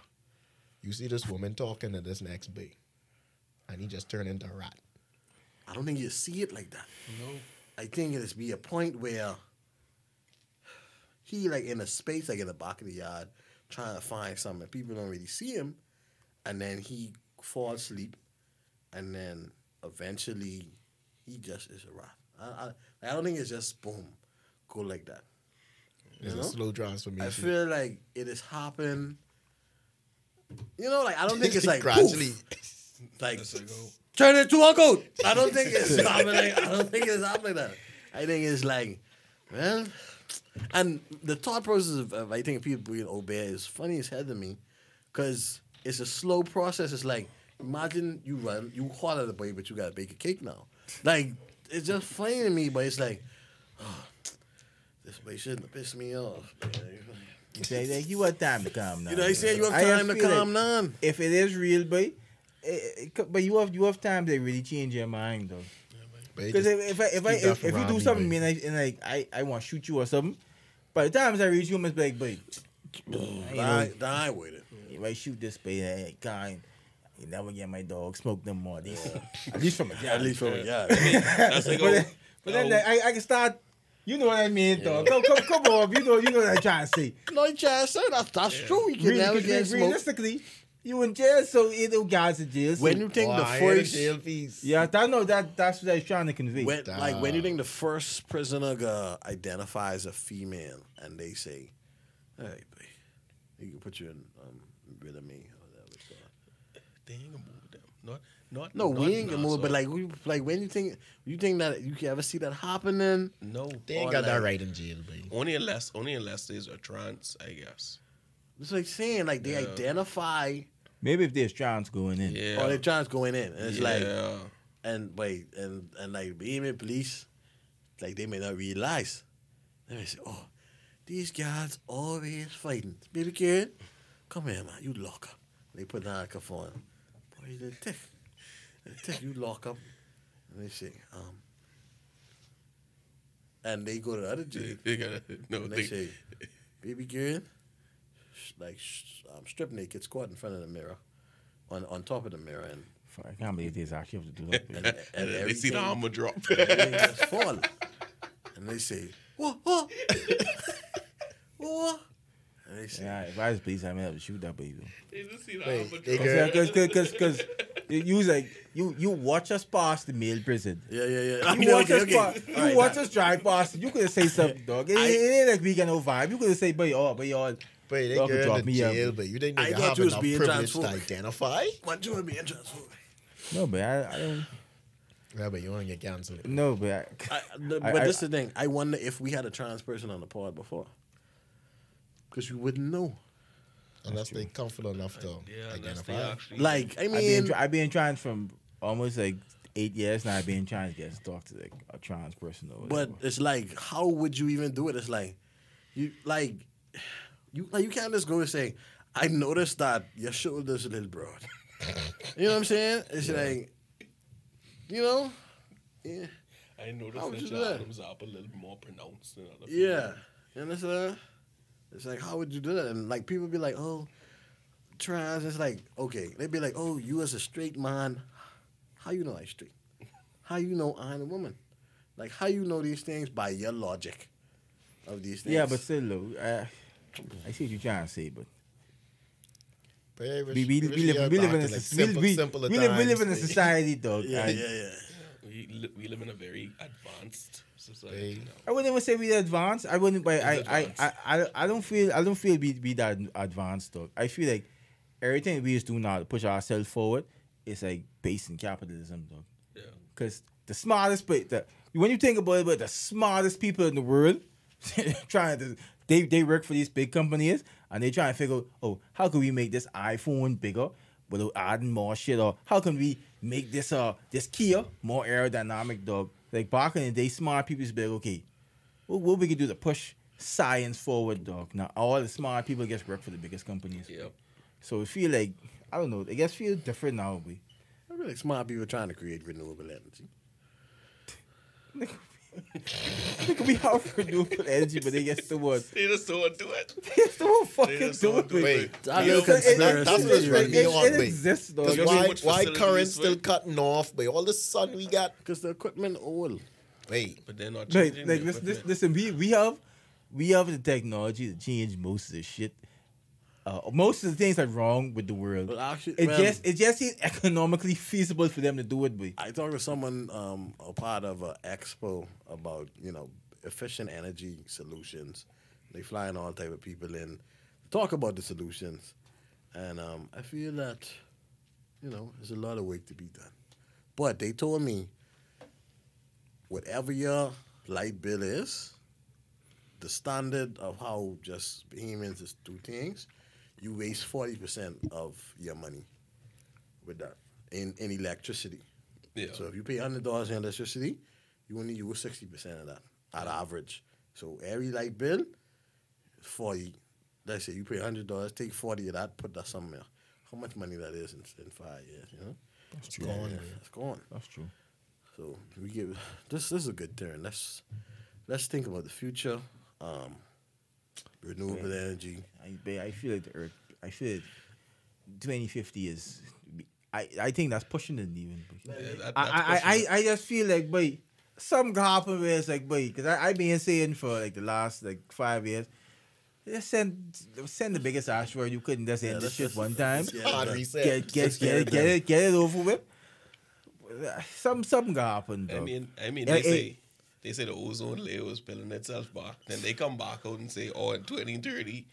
you see this woman talking to this next big, and he just turned into a rat. I don't think you see it like that. no. I think it'll be a point where he like in a space like in the back of the yard trying to find something. People don't really see him, and then he falls asleep, and then eventually he just is a rat. I, I, I don't think it's just boom, go like that. It's You a know? slow transformation. I feel like it is happening. You know, like I don't think it's like gradually. poof, like That's like, oh, turn it to a goat. I don't think it's happening. I don't think it's happening like that. I think it's like, well, and the thought process of, of I think people being obeah is funny as hell to me, because it's a slow process. It's like imagine you run, you hard at the boy, but you gotta bake a cake now. Like it's just funny to me, but it's like, oh, this boy shouldn't have pissed me off. You say like, you want time to calm down. You know, he said you have I time to feel like down. If it is real, boy, eh, eh, it, it but you have you have time to really change your mind though. Because if, if I if I if, if you do something boy. and, I, and like I I want to shoot you or something, by the time I reach you, I be like, boy, Die, die with it. if I shoot this boy, I kind. You never get my dog smoke them more. At least, at least from a At least from yeah. that's like, but oh, then, but then oh, like, I, I can start. You know what I mean, dog. Come, come, come on. You know, you know what I'm trying to say. No, you trying to say that's that's true. You can Really, never get smoked. realistically, you in jail, so it no guys in jail. So, When you think Oh, the I first, jail fees. yeah, that no, that that's what I was trying to convey. when, like when you think the first prisoner uh, identifies a female and they say, "Hey, babe, you can put you in um, rid of me." Or whatever it's called. They ain't gonna move them. Not, not. No, not we ain't gonna now, move. But like, we, like when you think you think that you can ever see that happening? no, They ain't Or got that right in jail, baby. only unless, only unless there's a trans, I guess. It's like saying like they Yeah. identify Maybe if there's trans going in. Yeah. or they're trying to go in, and it's like yeah. and wait and and like even police, like they may not realize. They may say, "Oh, these guys always fighting." Baby kid, come here, man. You lock up. They put down a cuff on. Boy, you little tick. Little tick, you lock up. And they say, um, and they go to the other jail. They gotta, no, And they they, say, "Baby girl, sh- like sh- um, strip naked, squat in front of the mirror, on on top of the mirror, and Fuck, I can't believe this actually have to do that. and, and, and they see the armor drop. they fall, and they say, whoa, whoa, what?" And they say, yeah, if I was police, I might have to shoot that baby. they just see the Wait, armor they drop. girl- Because because because you was like you you watch us pass the male prison. "Yeah, yeah, yeah." I You mean, watch okay, us okay. pass. All You right, watch now, us drive past. You could say something, dog. It, I- it ain't like we got no vibe. You could say, "But oh, but y'all." But they Y'all could girl drop in me out. jail, but you didn't I even thought have you was enough being privilege to transphobic. identify. Want you to be transphobic. No, but I, I don't. Yeah, but you want to get canceled. No, but I, I, the, I- but I- this is the thing. I wonder if we had a trans person on the pod before, because you wouldn't know. Unless they comfortable enough to Yeah, unless they identify. actually. Like, I I've been mean, try- I've been trying from almost like eight years now. I've been trying to get to talk to like a trans person or But whatever. it's like, how would you even do it? It's like, you like, you like you can't just go and say, I noticed that your shoulders a little broad. you know what I'm saying? It's like, you know, yeah, I noticed would that you do your that? Adam's apple a little more pronounced than other people. yeah. You understand? It's like, how would you do that? And like people be like, oh, trans. It's like, okay, they'd be like, oh, you as a straight man, how you know I straight? How you know I'm a woman? Like, how you know these things by your logic of these things? yeah, but still, though, I, I see what you're trying to say, but But yeah, we, we, we, live, we live in a like simple, we, we live we live in a society, dog. yeah, yeah, yeah. We, li- we live in a very advanced society. Hey. I wouldn't even say we advanced. I wouldn't, but I, It's I. I, I, I don't feel, I don't feel we we that advanced, dog. I feel like everything we just do now to push ourselves forward is like based in capitalism, dog. Yeah. Because the smartest, but the, when you think about it, but the smartest people in the world trying to they they work for these big companies and they try and figure out, oh, how can we make this iPhone bigger without adding more shit, or how can we make this uh this Kia more aerodynamic, dog? Like back in the day, smart people used to be like, okay, what, what we can do to push science forward, dog? Now all the smart people just work for the biggest companies. Yep. So it feel like I don't know, I guess feel different now, we. I feel like smart people trying to create renewable energy. It could be hard for renewable energy, but they get the one. They just don't do it. They just don't They fucking just do don't it. do it. Wait, That You know, it- conspiracy that's what's running me on, it exists, dog. Because Because why, why facilities current's still with- cutting off by all the sun we got? Because the equipment old. Wait, But they're not Like, changing like the listen, this, listen, we we have we have the technology to change most of this shit. Uh, most of the things are wrong with the world. But actually, it man, just it just seems economically feasible for them to do it. Boy. I talked to someone um, a part of an expo about you know efficient energy solutions. They flying all type of people in talk about the solutions, and um, I feel that you know there's a lot of work to be done. But they told me whatever your light bill is, the standard of how just humans just do things, you waste forty percent of your money with that in, in electricity. Yeah. So if you pay hundred dollars in electricity, you only use sixty percent of that at average. So every light bill, forty. Let's say you pay hundred dollars, take forty of that, put that somewhere. How much money that is in, in five years? You know, It's gone. man. it's gone. That's true. So we give this. This is a good turn. Let's let's think about the future. Um, renewable Yeah. energy. I but I feel like the Earth. I feel like 2050 is. I, I think that's pushing it even. Yeah, that- I, I, I, I just feel like, boy, something can happen where it's like, boy, because I, I've been saying for like the last like five years, just send send the biggest asteroid you couldn't just end Yeah, this let's shit one time. Yeah, Hard that- reset. Get get get get it, it get it get it over with. Some something can happen. I mean, I mean, they say they say the ozone layer was peeling itself back. Then they come back out and say, "Oh, in 2030,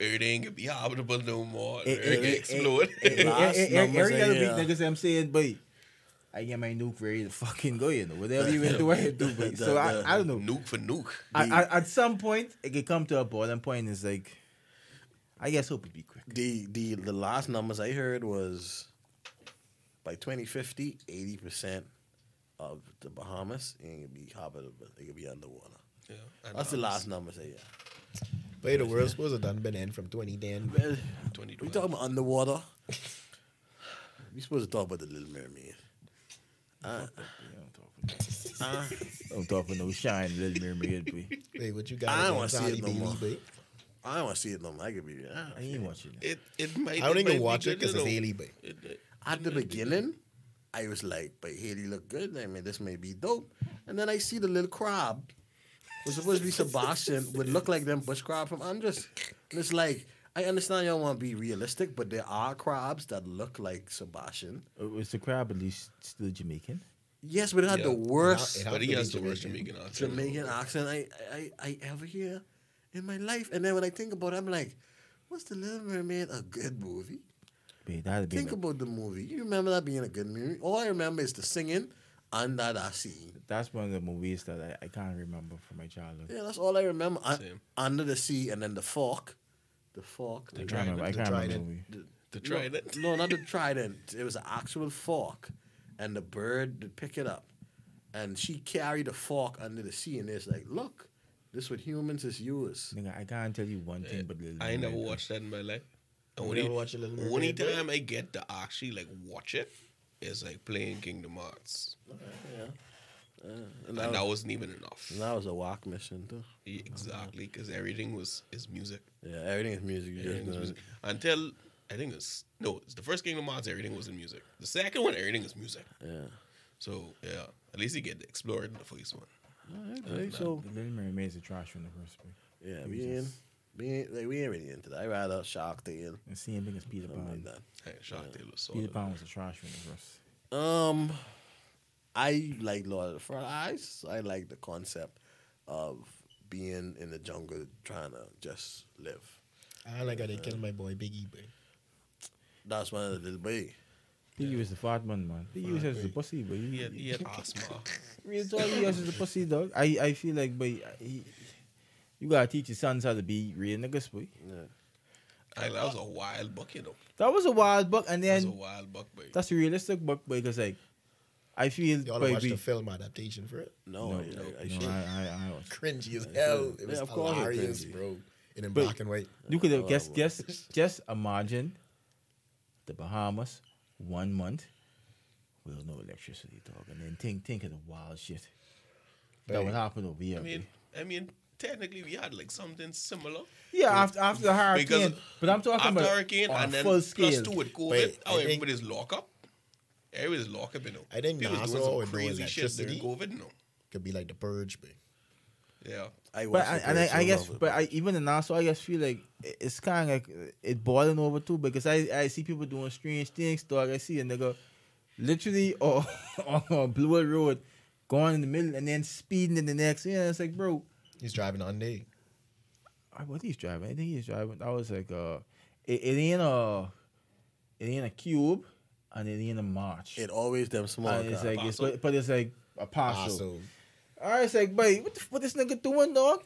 Earth ain't gonna be habitable no more. Earth gonna explode." Last numbers Every I other week, hear. niggas, I'm saying, boy, I get my nuke ready to fucking go, you know, whatever you want to do, I do, boy. So I, I don't know. nuke for nuke. I, I, at some point, it could come to a boiling point. It's like, I guess hope it be quick. The the the last numbers I heard was by 2050, 80 percent of the Bahamas ain't gonna be habitable. They gonna be underwater. Yeah, That's the last numbers I hear. But the world's supposed to done been in from 2010. Well, we talking about underwater. we supposed to talk about the Little Mermaid. Uh, uh, Don't talk for no shine, little mermaid, boy. Wait, what you got? I don't wanna see it no Bailey, more. boy? I don't want to see it no more. I could be. Uh, I ain't watching it. It it might. I don't even watch it because it's know. Haley, boy. It- it- At the beginning, I was like, but Haley look good. I mean, this may be dope. And then I see the little crab, was supposed to be Sebastian, would look like them bush crab from Andros. And it's like, I understand y'all want to be realistic, but there are crabs that look like Sebastian. Uh, Was the crab at least still Jamaican? Yes, but it had Yeah. the worst It had But he has the worst Jamaican. Jamaican accent. Jamaican accent I, I, I ever hear in my life. And then when I think about it, I'm like, was The Little Mermaid a good movie? Wait, that'd be Think about the movie. You remember that being a good movie? All I remember is the singing under that scene. that's one of the movies that I, I can't remember from my childhood. Yeah, that's all I remember. Un- Same. under the sea, and then the fork, the fork. I the can't. I can't remember the trident. movie. the- The no, trident. No, not the trident. It was an actual fork, and the bird would pick it up, and she carried the fork under the sea, and it's like, look, this what humans is use. Nigga, I can't tell you one thing, but I ain't never watched that in my life. You Only, never watch a Little Mermaid, only bro? time I get to actually like watch it is like playing Kingdom Hearts, Yeah. Uh, and and that, that was, wasn't even enough. and that was a walk mission too. Yeah, Exactly, because everything was is music. Yeah, everything is music. You just Everything was know. music. Until I think it's no, it's the first Kingdom Hearts. Everything was in music. The second one, everything is music. Yeah. So yeah, at least you get to explore it in the first one. Alright, right, so The Little Mermaid is a trash in the first place. yeah, It we was just- we ain't, like, we ain't really into that. I rather Shark Tale, The same thing as Peter something Pan. like that. Hey, Shark Tale was Peter solid. Pan was a trash in the first. Um, I like Lord of the Flies. I like the concept of being in the jungle trying to just live. I like how they killed my boy Biggie, boy. That's one of the little boy. Biggie was the fat man, man. Biggie was just a pussy, but He he, had, he had asthma. Real talk, he was just a pussy dog. I, I feel like, boy, he, you gotta teach your sons how to be real niggas, boy. Yeah. Like, that was a wild buck, you know. That was a wild buck, and That was then a wild buck, boy. that's a realistic buck, boy, because like, I feel, Y'all boy, watched the film adaptation for it? No, no, I, I, I no. I, I, I was. Cringy as hell. It was Yeah, of course it's hilarious, bro. And in But- black and white. You could have Oh, guess, guess, just imagine the Bahamas, one month, with no electricity, dog, and then think, think of the wild shit that Right. would happen over here. I mean. I mean, technically we had like something similar. yeah, after after the hurricane, but I'm talking after about hurricane and then full scale. plus two with COVID. Wait, oh, how everybody's lock up. Everybody's lock up, you know. I think People was NASA doing some crazy shit during electricity. COVID, no. Could be like the purge, boy. Yeah. I But I, and I, I guess, but I, even in Nassau, I just feel like it's kind of like it boiling over too because I, I see people doing strange things. Dog, I see a nigga literally on, on Blue Wood Road going in the middle and then speeding in the next. Yeah, it's like, bro, He's driving on day. I- what he's driving? I think he's driving. I was like, uh, it, it ain't a, it ain't a cube, and it ain't a march. it always them small And it's like, it's, but, but it's like a parcel. Also, All right, it's like, boy, what the, what this nigga doing, dog?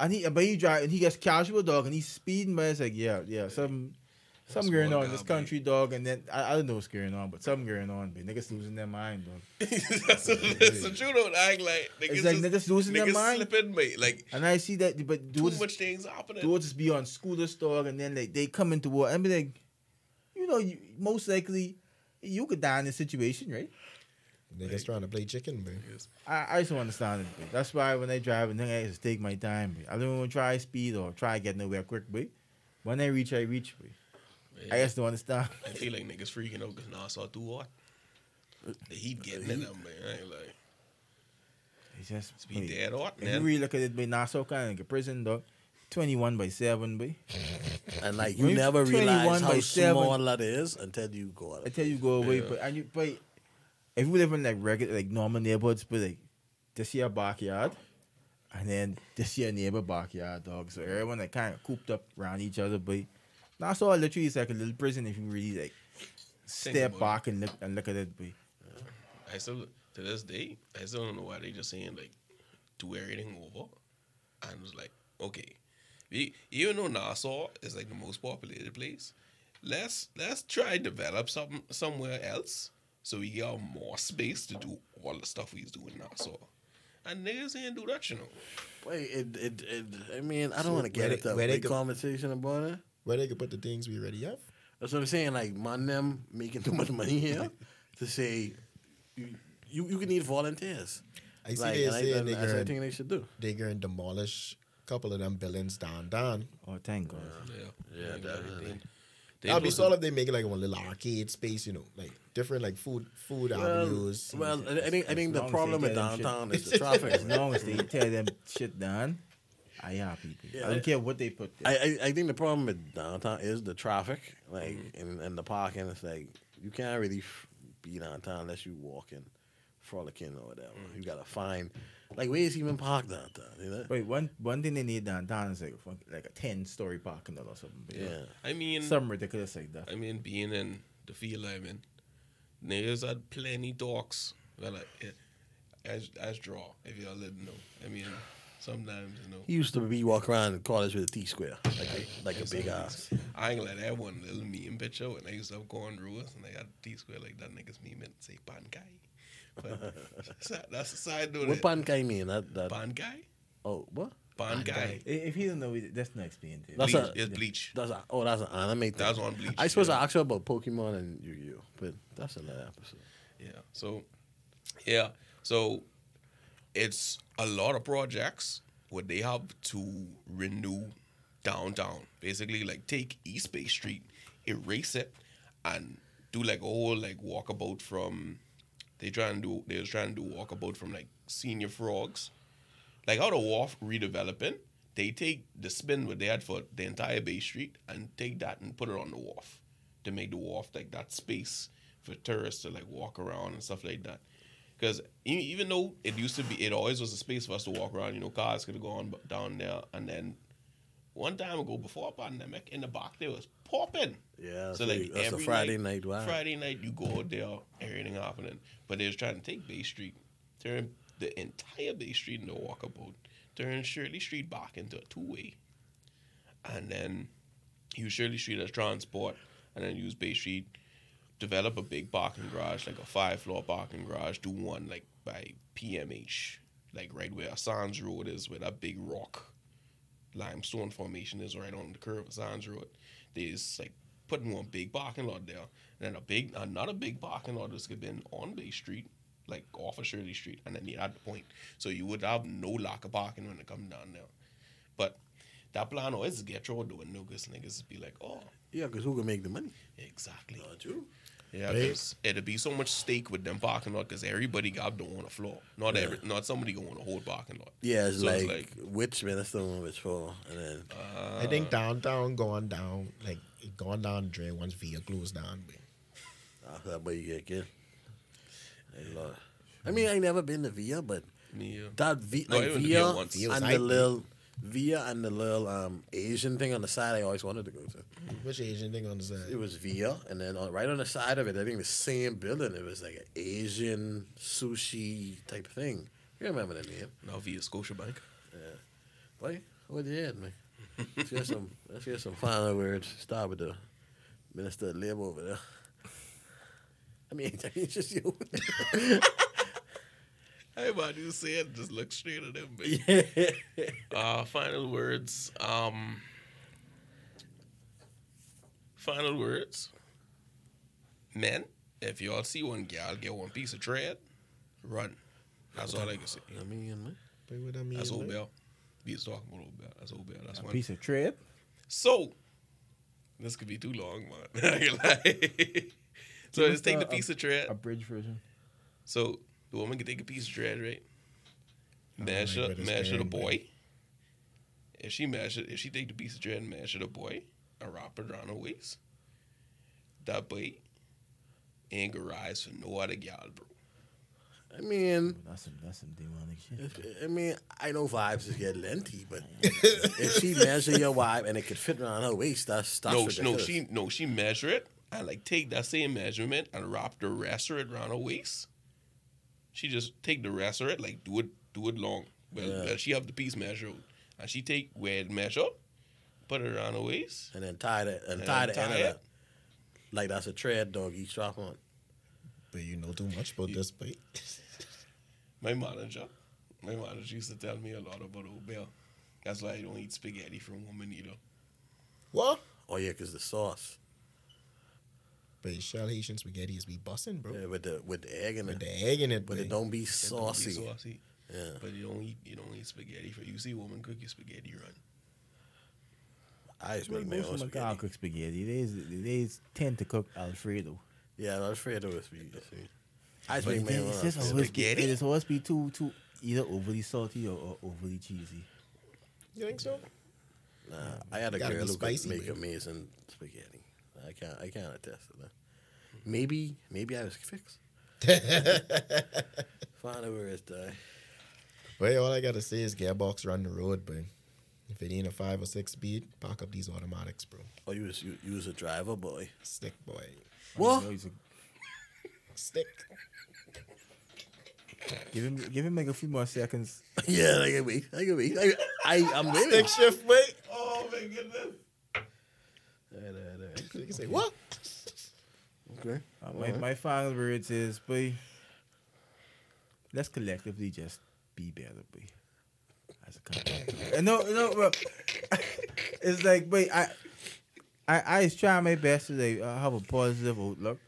And he, but he drive, and he gets casual, dog, and he's speeding, but it's like, yeah, yeah, some, something going on in this boy. country, dog, and then I, I don't know what's going on, but something going on, but niggas losing their mind, dog. that's, the, that's the truth. Don't act like niggas, It's like just- niggas losing their niggas mind. slipping, mate. Like And I see that, but too dudes, much things happening. dudes just be on scooters, dog, and then like they come into war and be like, you know, you, most likely you could die in this situation, right? niggas trying to play chicken, man. I, I just don't understand it. But that's why when I drive, and then I just take my time. But I don't want to try speed or try get nowhere quick. But when I reach, I reach. But I Yeah. just don't understand. I feel like niggas freaking out because now Nassau too hot. The heat getting in them, man. I ain't like, It's just it's be dead hot, If you really look at it, by Nassau kind of like a prison, dog. Twenty-one by seven, boy. and like you you never realize by how seven- small that is until you go out. I tell you, go away. Yeah. But and you, but if you live in like regular, like normal neighborhoods, but like this your backyard, and then this your neighbor backyard, dog. So everyone like kind of cooped up around each other. But Nassau literally it's like a little prison if you really like step back and look and look at it. But I still, to this day, I still don't know why they just saying like, do everything over. And it was like, okay, e- even though Nassau is like the most populated place, let's let's try develop something somewhere else so we get more space to do all the stuff we used to do in Nassau. And niggas ain't do that, you know. Wait, it, it, it, I mean, I don't So want to get where into they- a big go- conversation about it. Where they could put the things we already have. That's what I'm saying. Like, man, them making too much money here to say you, you, you can need volunteers. I see like, they and I, saying and they that's what I gonna, think they should do. they gonna demolish a couple of them buildings down down. oh, thank God. Yeah, Yeah, Like, definitely. they- they That'd be supposed to- solid if they make it like one little arcade space, you know, like different like food food avenues. Well, I I think I think the problem they with get them shit. downtown is the traffic. As long as they tear them shit down, I happy. Yeah, I don't care what they put there. I, I I think the problem with downtown is the traffic, like Mm-hmm. and, and the parking. It's like you can't really f- be downtown unless you walking, frolicking or whatever. Mm. You gotta find like where's even park downtown. You know? Wait, one one thing they need downtown is like a like a ten story parking lot or something. but Yeah. I mean, something ridiculous like that. I mean, being in the field I'm in, niggas had plenty talks. Well, like, as as draw, if y'all didn't know. I mean, sometimes you know. He used to be walk around in college with a T square, like a, like a big ass. I ain't gonna let that one little meme picture when I used to have gone rules and they got T square like that niggas meme and say pan guy. But that's- that's the side note. What pan guy mean? That that Pan guy? oh what? Pan guy. I- If you don't know, that's not explained. to. That's Bleach. a- it's bleach. That's a, oh that's an anime. Thing. That's on bleach. I suppose yeah. I asked you about Pokemon and Yu Gi Oh, but that's another episode. Yeah. So, yeah. So, it's a lot of projects where they have to renew downtown. Basically, like take East Bay Street, erase it, and do like a whole like walkabout from. They trying to do. They was trying to do walkabout from like Señor Frogs, like how the wharf redeveloping. They take the spin what they had for the entire Bay Street and take that and put it on the wharf to make the wharf like that space for tourists to like walk around and stuff like that. Because even though it used to be, it always was a space for us to walk around. You know, cars could have gone b- down there, and then one time ago before a pandemic, in the back there was popping. Yeah, So like that's a Friday night vibe. Friday night you go out there, everything happening. But they was trying to take Bay Street, turn the entire Bay Street into a walkabout, turn Shirley Street back into a two way, and then use Shirley Street as transport, and then use Bay Street, develop a big parking garage, like a five floor parking garage, do one like by PMH, like right where Sands Road is, where that big rock limestone formation is right on the curve of Sands Road. There's like putting one big parking lot there, and then a big another big parking lot that's been on Bay Street, like off of Shirley Street, and then you're at the point. So you would have no lack of parking when it come down there. But that plan always get through doing no because niggas be like, oh, Yeah, because who can make the money? exactly. Not you. Yeah, Right. 'cause it'd be so much stake with them parking lot because everybody got don't on the floor. Not every, not somebody going to the whole parking lot. Yeah, it's So like, it's like- which minister and which for, and then I think downtown going down, like going down drain once Via closed down. But after that, boy, you get killed. I mean, I never been to Via, but Yeah. that v, No, like went to Via, Via once. And the hype, little Via and the little um Asian thing on the side, I always wanted to go to. which Asian thing on the side? It was Via, and then on, right on the side of it, I think the same building, it was like an Asian sushi type thing. You remember the name? Now via Scotiabank. Boy, what you had, man? Let's get some. Let's get some final words. Start with the minister of labor over there. I mean, it's just you. Hey, man, you say it, just look straight at them. But, yeah. uh, final words. Um, final words. Men, if y'all see one gal get one piece of thread, run. That's all I can say. I mean, man. But what I mean, That's like, obeah. We was talking about obeah. That's obeah. That's A one. piece of tread. So, this could be too long, man. I ain't lie. so Give let's take the a- piece of thread. A bridge version. So the woman can take a piece of thread, right? Mash like it, mash it a boy. If she mash it, if she take the piece of thread and mash it a boy, and wrap it around her waist, that boy ain't gonna rise for no other gal, bro. I mean, That's some that's some demonic shit. if, I mean, I know vibes is get lengthy, but if she measure your wife and it could fit around her waist, that's that's no, no, she no, she measure it and like take that same measurement and wrap the rest of it around her waist. She just take the rest of it, like do it, do it long. Well, Yeah. well, she have the piece measured, and she take where it measure, put it around her waist, and then tie the and And tie the tie end of it. that. Like that's a tread dog you strap on. But you know too much about this, but My manager, my manager used to tell me a lot about obeah. That's why I don't eat spaghetti from women either. what? Oh yeah, cause the sauce. But shell Haitian spaghetti is be busting, bro. Yeah, with the with the egg in it. With it. the egg in it, But but it don't be It don't be saucy. saucy. Yeah. But you don't eat you don't eat spaghetti for you see a woman cook your spaghetti run. I just make my most own of them spaghetti. can't cook spaghetti. They they tend to cook Alfredo. Yeah, I'm afraid of it. see. I just But make my own. spaghetti. be, it is always be too too either overly salty or, or overly cheesy. you think so? Nah, I had a girl who could make babe. amazing spaghetti. I can't. I can't attest to that. Maybe, maybe I was fixed. Find out where it's die. But all I gotta say is gearbox run the road, but if it ain't a five or six speed, park up these automatics, bro. Oh, you was you, you was a driver boy. Stick boy. What? You know, he's a- Stick. give him give him like a few more seconds. yeah, I can wait. I can wait. I, I I'm waiting. Stick shift, mate. Oh my goodness. Alright, alright, alright. You can say, what? Okay. Uh, my, my final words is, boy, let's collectively just be better, boy. As a country. No, no, bro. it's like, boy, I, I, I is trying my best to like uh, have a positive outlook,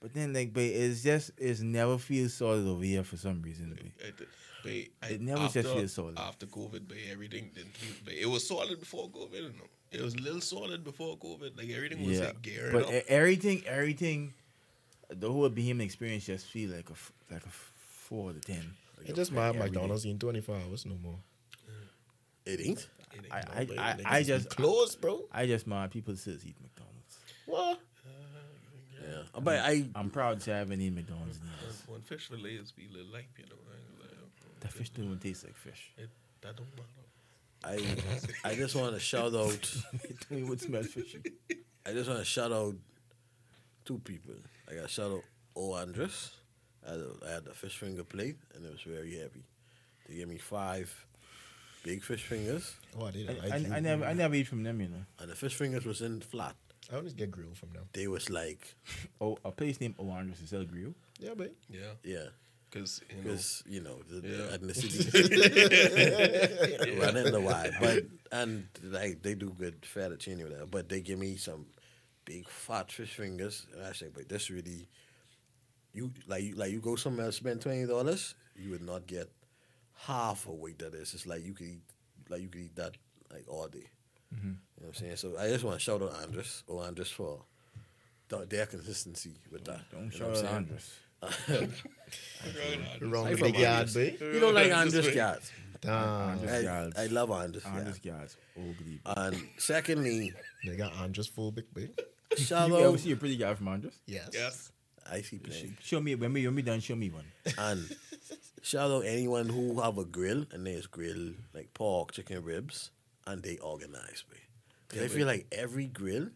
but then like, boy, it's just it's never feels solid over here for some reason, boy. It, but I, It never after, just feels solid. After COVID, but everything didn't feel. But it was solid before COVID. You know? It was a little solid before COVID. Like everything was Yeah, like gearing but up. e- everything, everything, the whole Bahamian experience just feel like a like a f- four to ten. It just Like my. McDonald's in 24 hours no more. It ain't. It ain't I, no I. I, Niggas I just, closed, bro. I just mind people still eat McDonald's. What? Yeah. But I I'm proud to haven't eaten McDonald's in years. One fish fillets be a little light, you know. I ain't gonna lie. That fish don't even taste like fish. It, that don't matter. I I just want to shout out. it don't even smell fishy. I just want to shout out two people. I got shout out O Andres. I had, a, I had the fish finger plate and it was very heavy. They gave me five big fish fingers Oh, I did. I, I, I, I never, I never eat from them, you know. and the fish fingers was in flat. I always get grilled from them. They was like, Oh, a place named Oanders is sell Grill. Yeah, but Yeah, yeah, because you know, because you know the, the Yeah. ethnicity running the wide, but and like they do good fettuccine or whatever. But they give me some big fat fish fingers, and I say, but this really, you like you like you go somewhere and spend twenty dollars, you would not get half a weight that is. It's like you could eat like you could eat that like all day. Mm-hmm. You know what I'm saying? So I just want to shout out Andres, oh Andres for th- their consistency with that. Don't You shout know what out I'm Andres. Wrong I with from big yard, babe. Eh? saying? You don't like Andros Yards. Damn. Andros I, yards. I love Andros Andros Yards. yards. Ugly. And secondly, They got Andros phobic, babe. shout You ever out. see a pretty guy from Andros? Yes. Yes. I see plenty. Show me when we when we done. Show me one. And shout out anyone who have a grill and there's grill like pork, chicken ribs, and they organize me. Cause I feel like every grill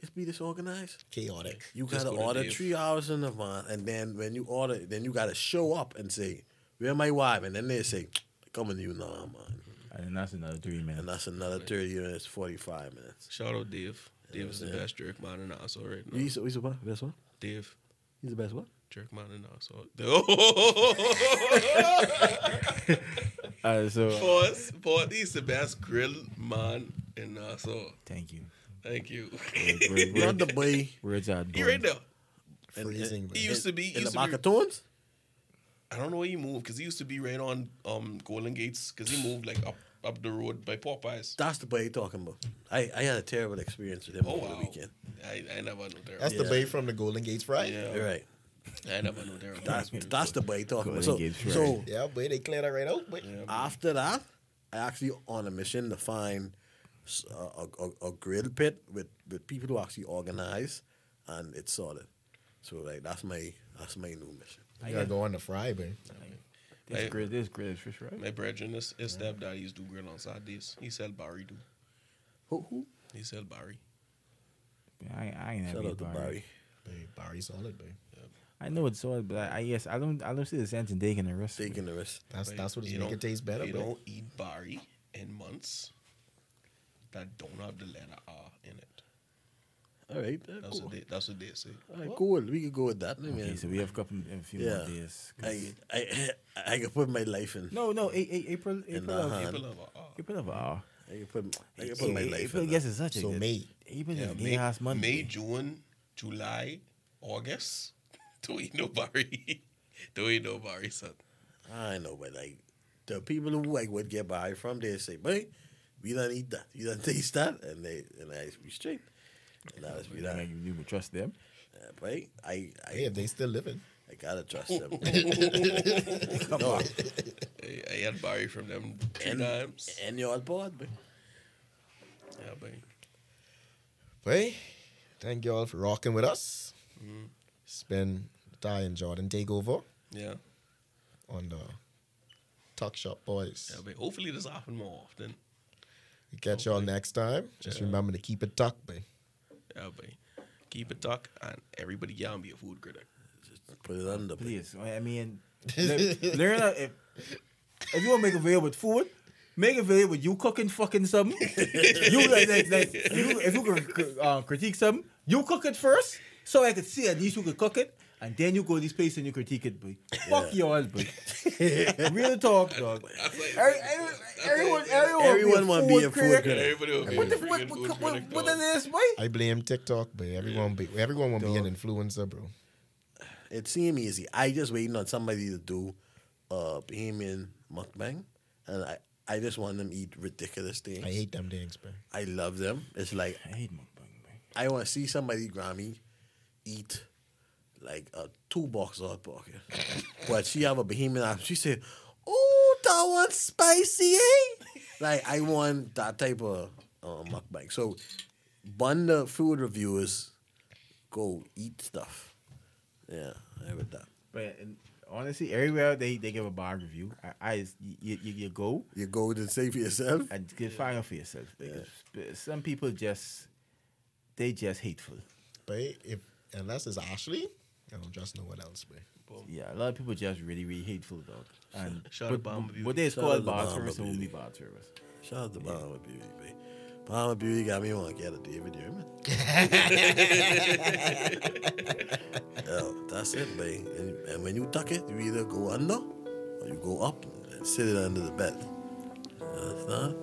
is be disorganized. Chaotic. You gotta go order Dave. three hours in advance, and then when you order, then you gotta show up and say, "Where my wife?" And then they say, "Coming to you now, man." And then that's another three minutes. And that's another thirty minutes, forty-five minutes. Shout out Dave. Dave is the Yeah. best jerk man in Nassau right now. He's, he's the what? Best one? Dave, He's the best one. jerk man in Nassau. Uh, so Pause. Pause. He's the best grill man in Nassau. thank you. Thank you. Word- word- Not word- the boy Words are he right there. Freezing, in, babe. He used to be. In the used Macatoons. I don't know where he moved because he used to be right on um Golden Gates because he moved like up up the road by Popeyes. That's the boy you talking about. I, I had a terrible experience with him Oh over wow! the weekend. I, I never knew there. That's the Yeah. babe from the Golden Gates Fry. Yeah. You're right. I never knew there. That's that's the boy talking about. Golden So, so Yeah, boy, they cleared that right out. But Yeah. after that, I actually on a mission to find a grill pit with, with people who actually organize, and it's sorted. So like that's my that's my new mission. I gotta go on the fry, babe. This Hey. grill, this grill is fish right. My brethren, his, his stepdad used to do grill on Saturdays. He sell Barry do. Who who? He sell Barry. I, I ain't never Shout eat out to Barry. Barry. Babe, Barry's solid, babe. I know it's all, but I, I yes, I don't I don't see the sense in taking the risk. Taking the risk. That's Like, that's what you make don't- it taste better, You babe. don't eat Barry in months that don't have the letter R in it. All right, uh, That's cool. what they. That's what they say. All right, cool. We could go with that. I Okay, mean, so we have a couple a few yeah. more days. 'cause- I, I I can put my life in. no, no, a, a, April, April, the of, hand. People have a R. April of ah. I can put I can put my life April in. guess that. is such a So good. May. April Yeah, is May, gay ass month. May, June, July, August. Don't eat no Barry. Don't eat no Barry, son. I know, but like the people who like would get by from, there say, "Boy, we don't eat that. You don't taste that," and they and I be straight. And that is be You, that. you, you would trust them. Uh, but I, I, Hey, if they still living. I gotta trust them. Come no, on. I, I had Barry from them three and, times. and you're on board, but Yeah, but Well, thank you all for rocking with us. Mm-hmm. It's been Ty and Jordan takeover yeah, on the Tuckshop Boys. yeah, but hopefully this happen more often. We catch y'all next time. Just Yeah. remember to keep it tucked, babe. Yeah, but keep it tuck and everybody can be a food critic. just put it under. But Please, I mean, le- learn how, if if you want to make a video with food, make a video with you cooking fucking something. you like, like, like you, if you could uh, critique something, you cook it first, so I could see at least you could cook it, and then you go to this place and you critique it, boy. Fuck y'all, boy. Real talk, dog. Like, Every, every, everyone, everyone, Everyone want wanna be a food critic. everybody will be What a the freaking what, food what, what, critic. what this, boy? I blame TikTok, but everyone be everyone will be an influencer, bro. it seemed easy. I just waiting on somebody to do a Bahamian mukbang, and I, I just want them to eat ridiculous things. I hate them things, man. I love them. It's like I hate mukbang, boy. I want to see somebody Grammy eat like a two box hot pocket, but she have a Bohemian. app. She said, "Oh, that one's spicy, eh?" like I want that type of uh, mukbang. So, bun the food reviewers, go eat stuff. Yeah, I with that. But and honestly, everywhere they, they give a bar review, I, I you, you, you go You go and say for yourself. and get find out for yourself because some people just they just hateful. But if unless it's Ashley, I don't just know what else, man. Yeah, a lot of people just really really hateful, dog. And Shout out but, Bahama Beauty. what they Shout call out to bar Bahama service and won't be Beauty. bar service. Shout out to Bahama Beauty, babe. Bahama Beauty got me want to get a David Yurman. Yo, that's it, babe. And, and when you tuck it, you either go under or you go up and sit it under the bed. You understand?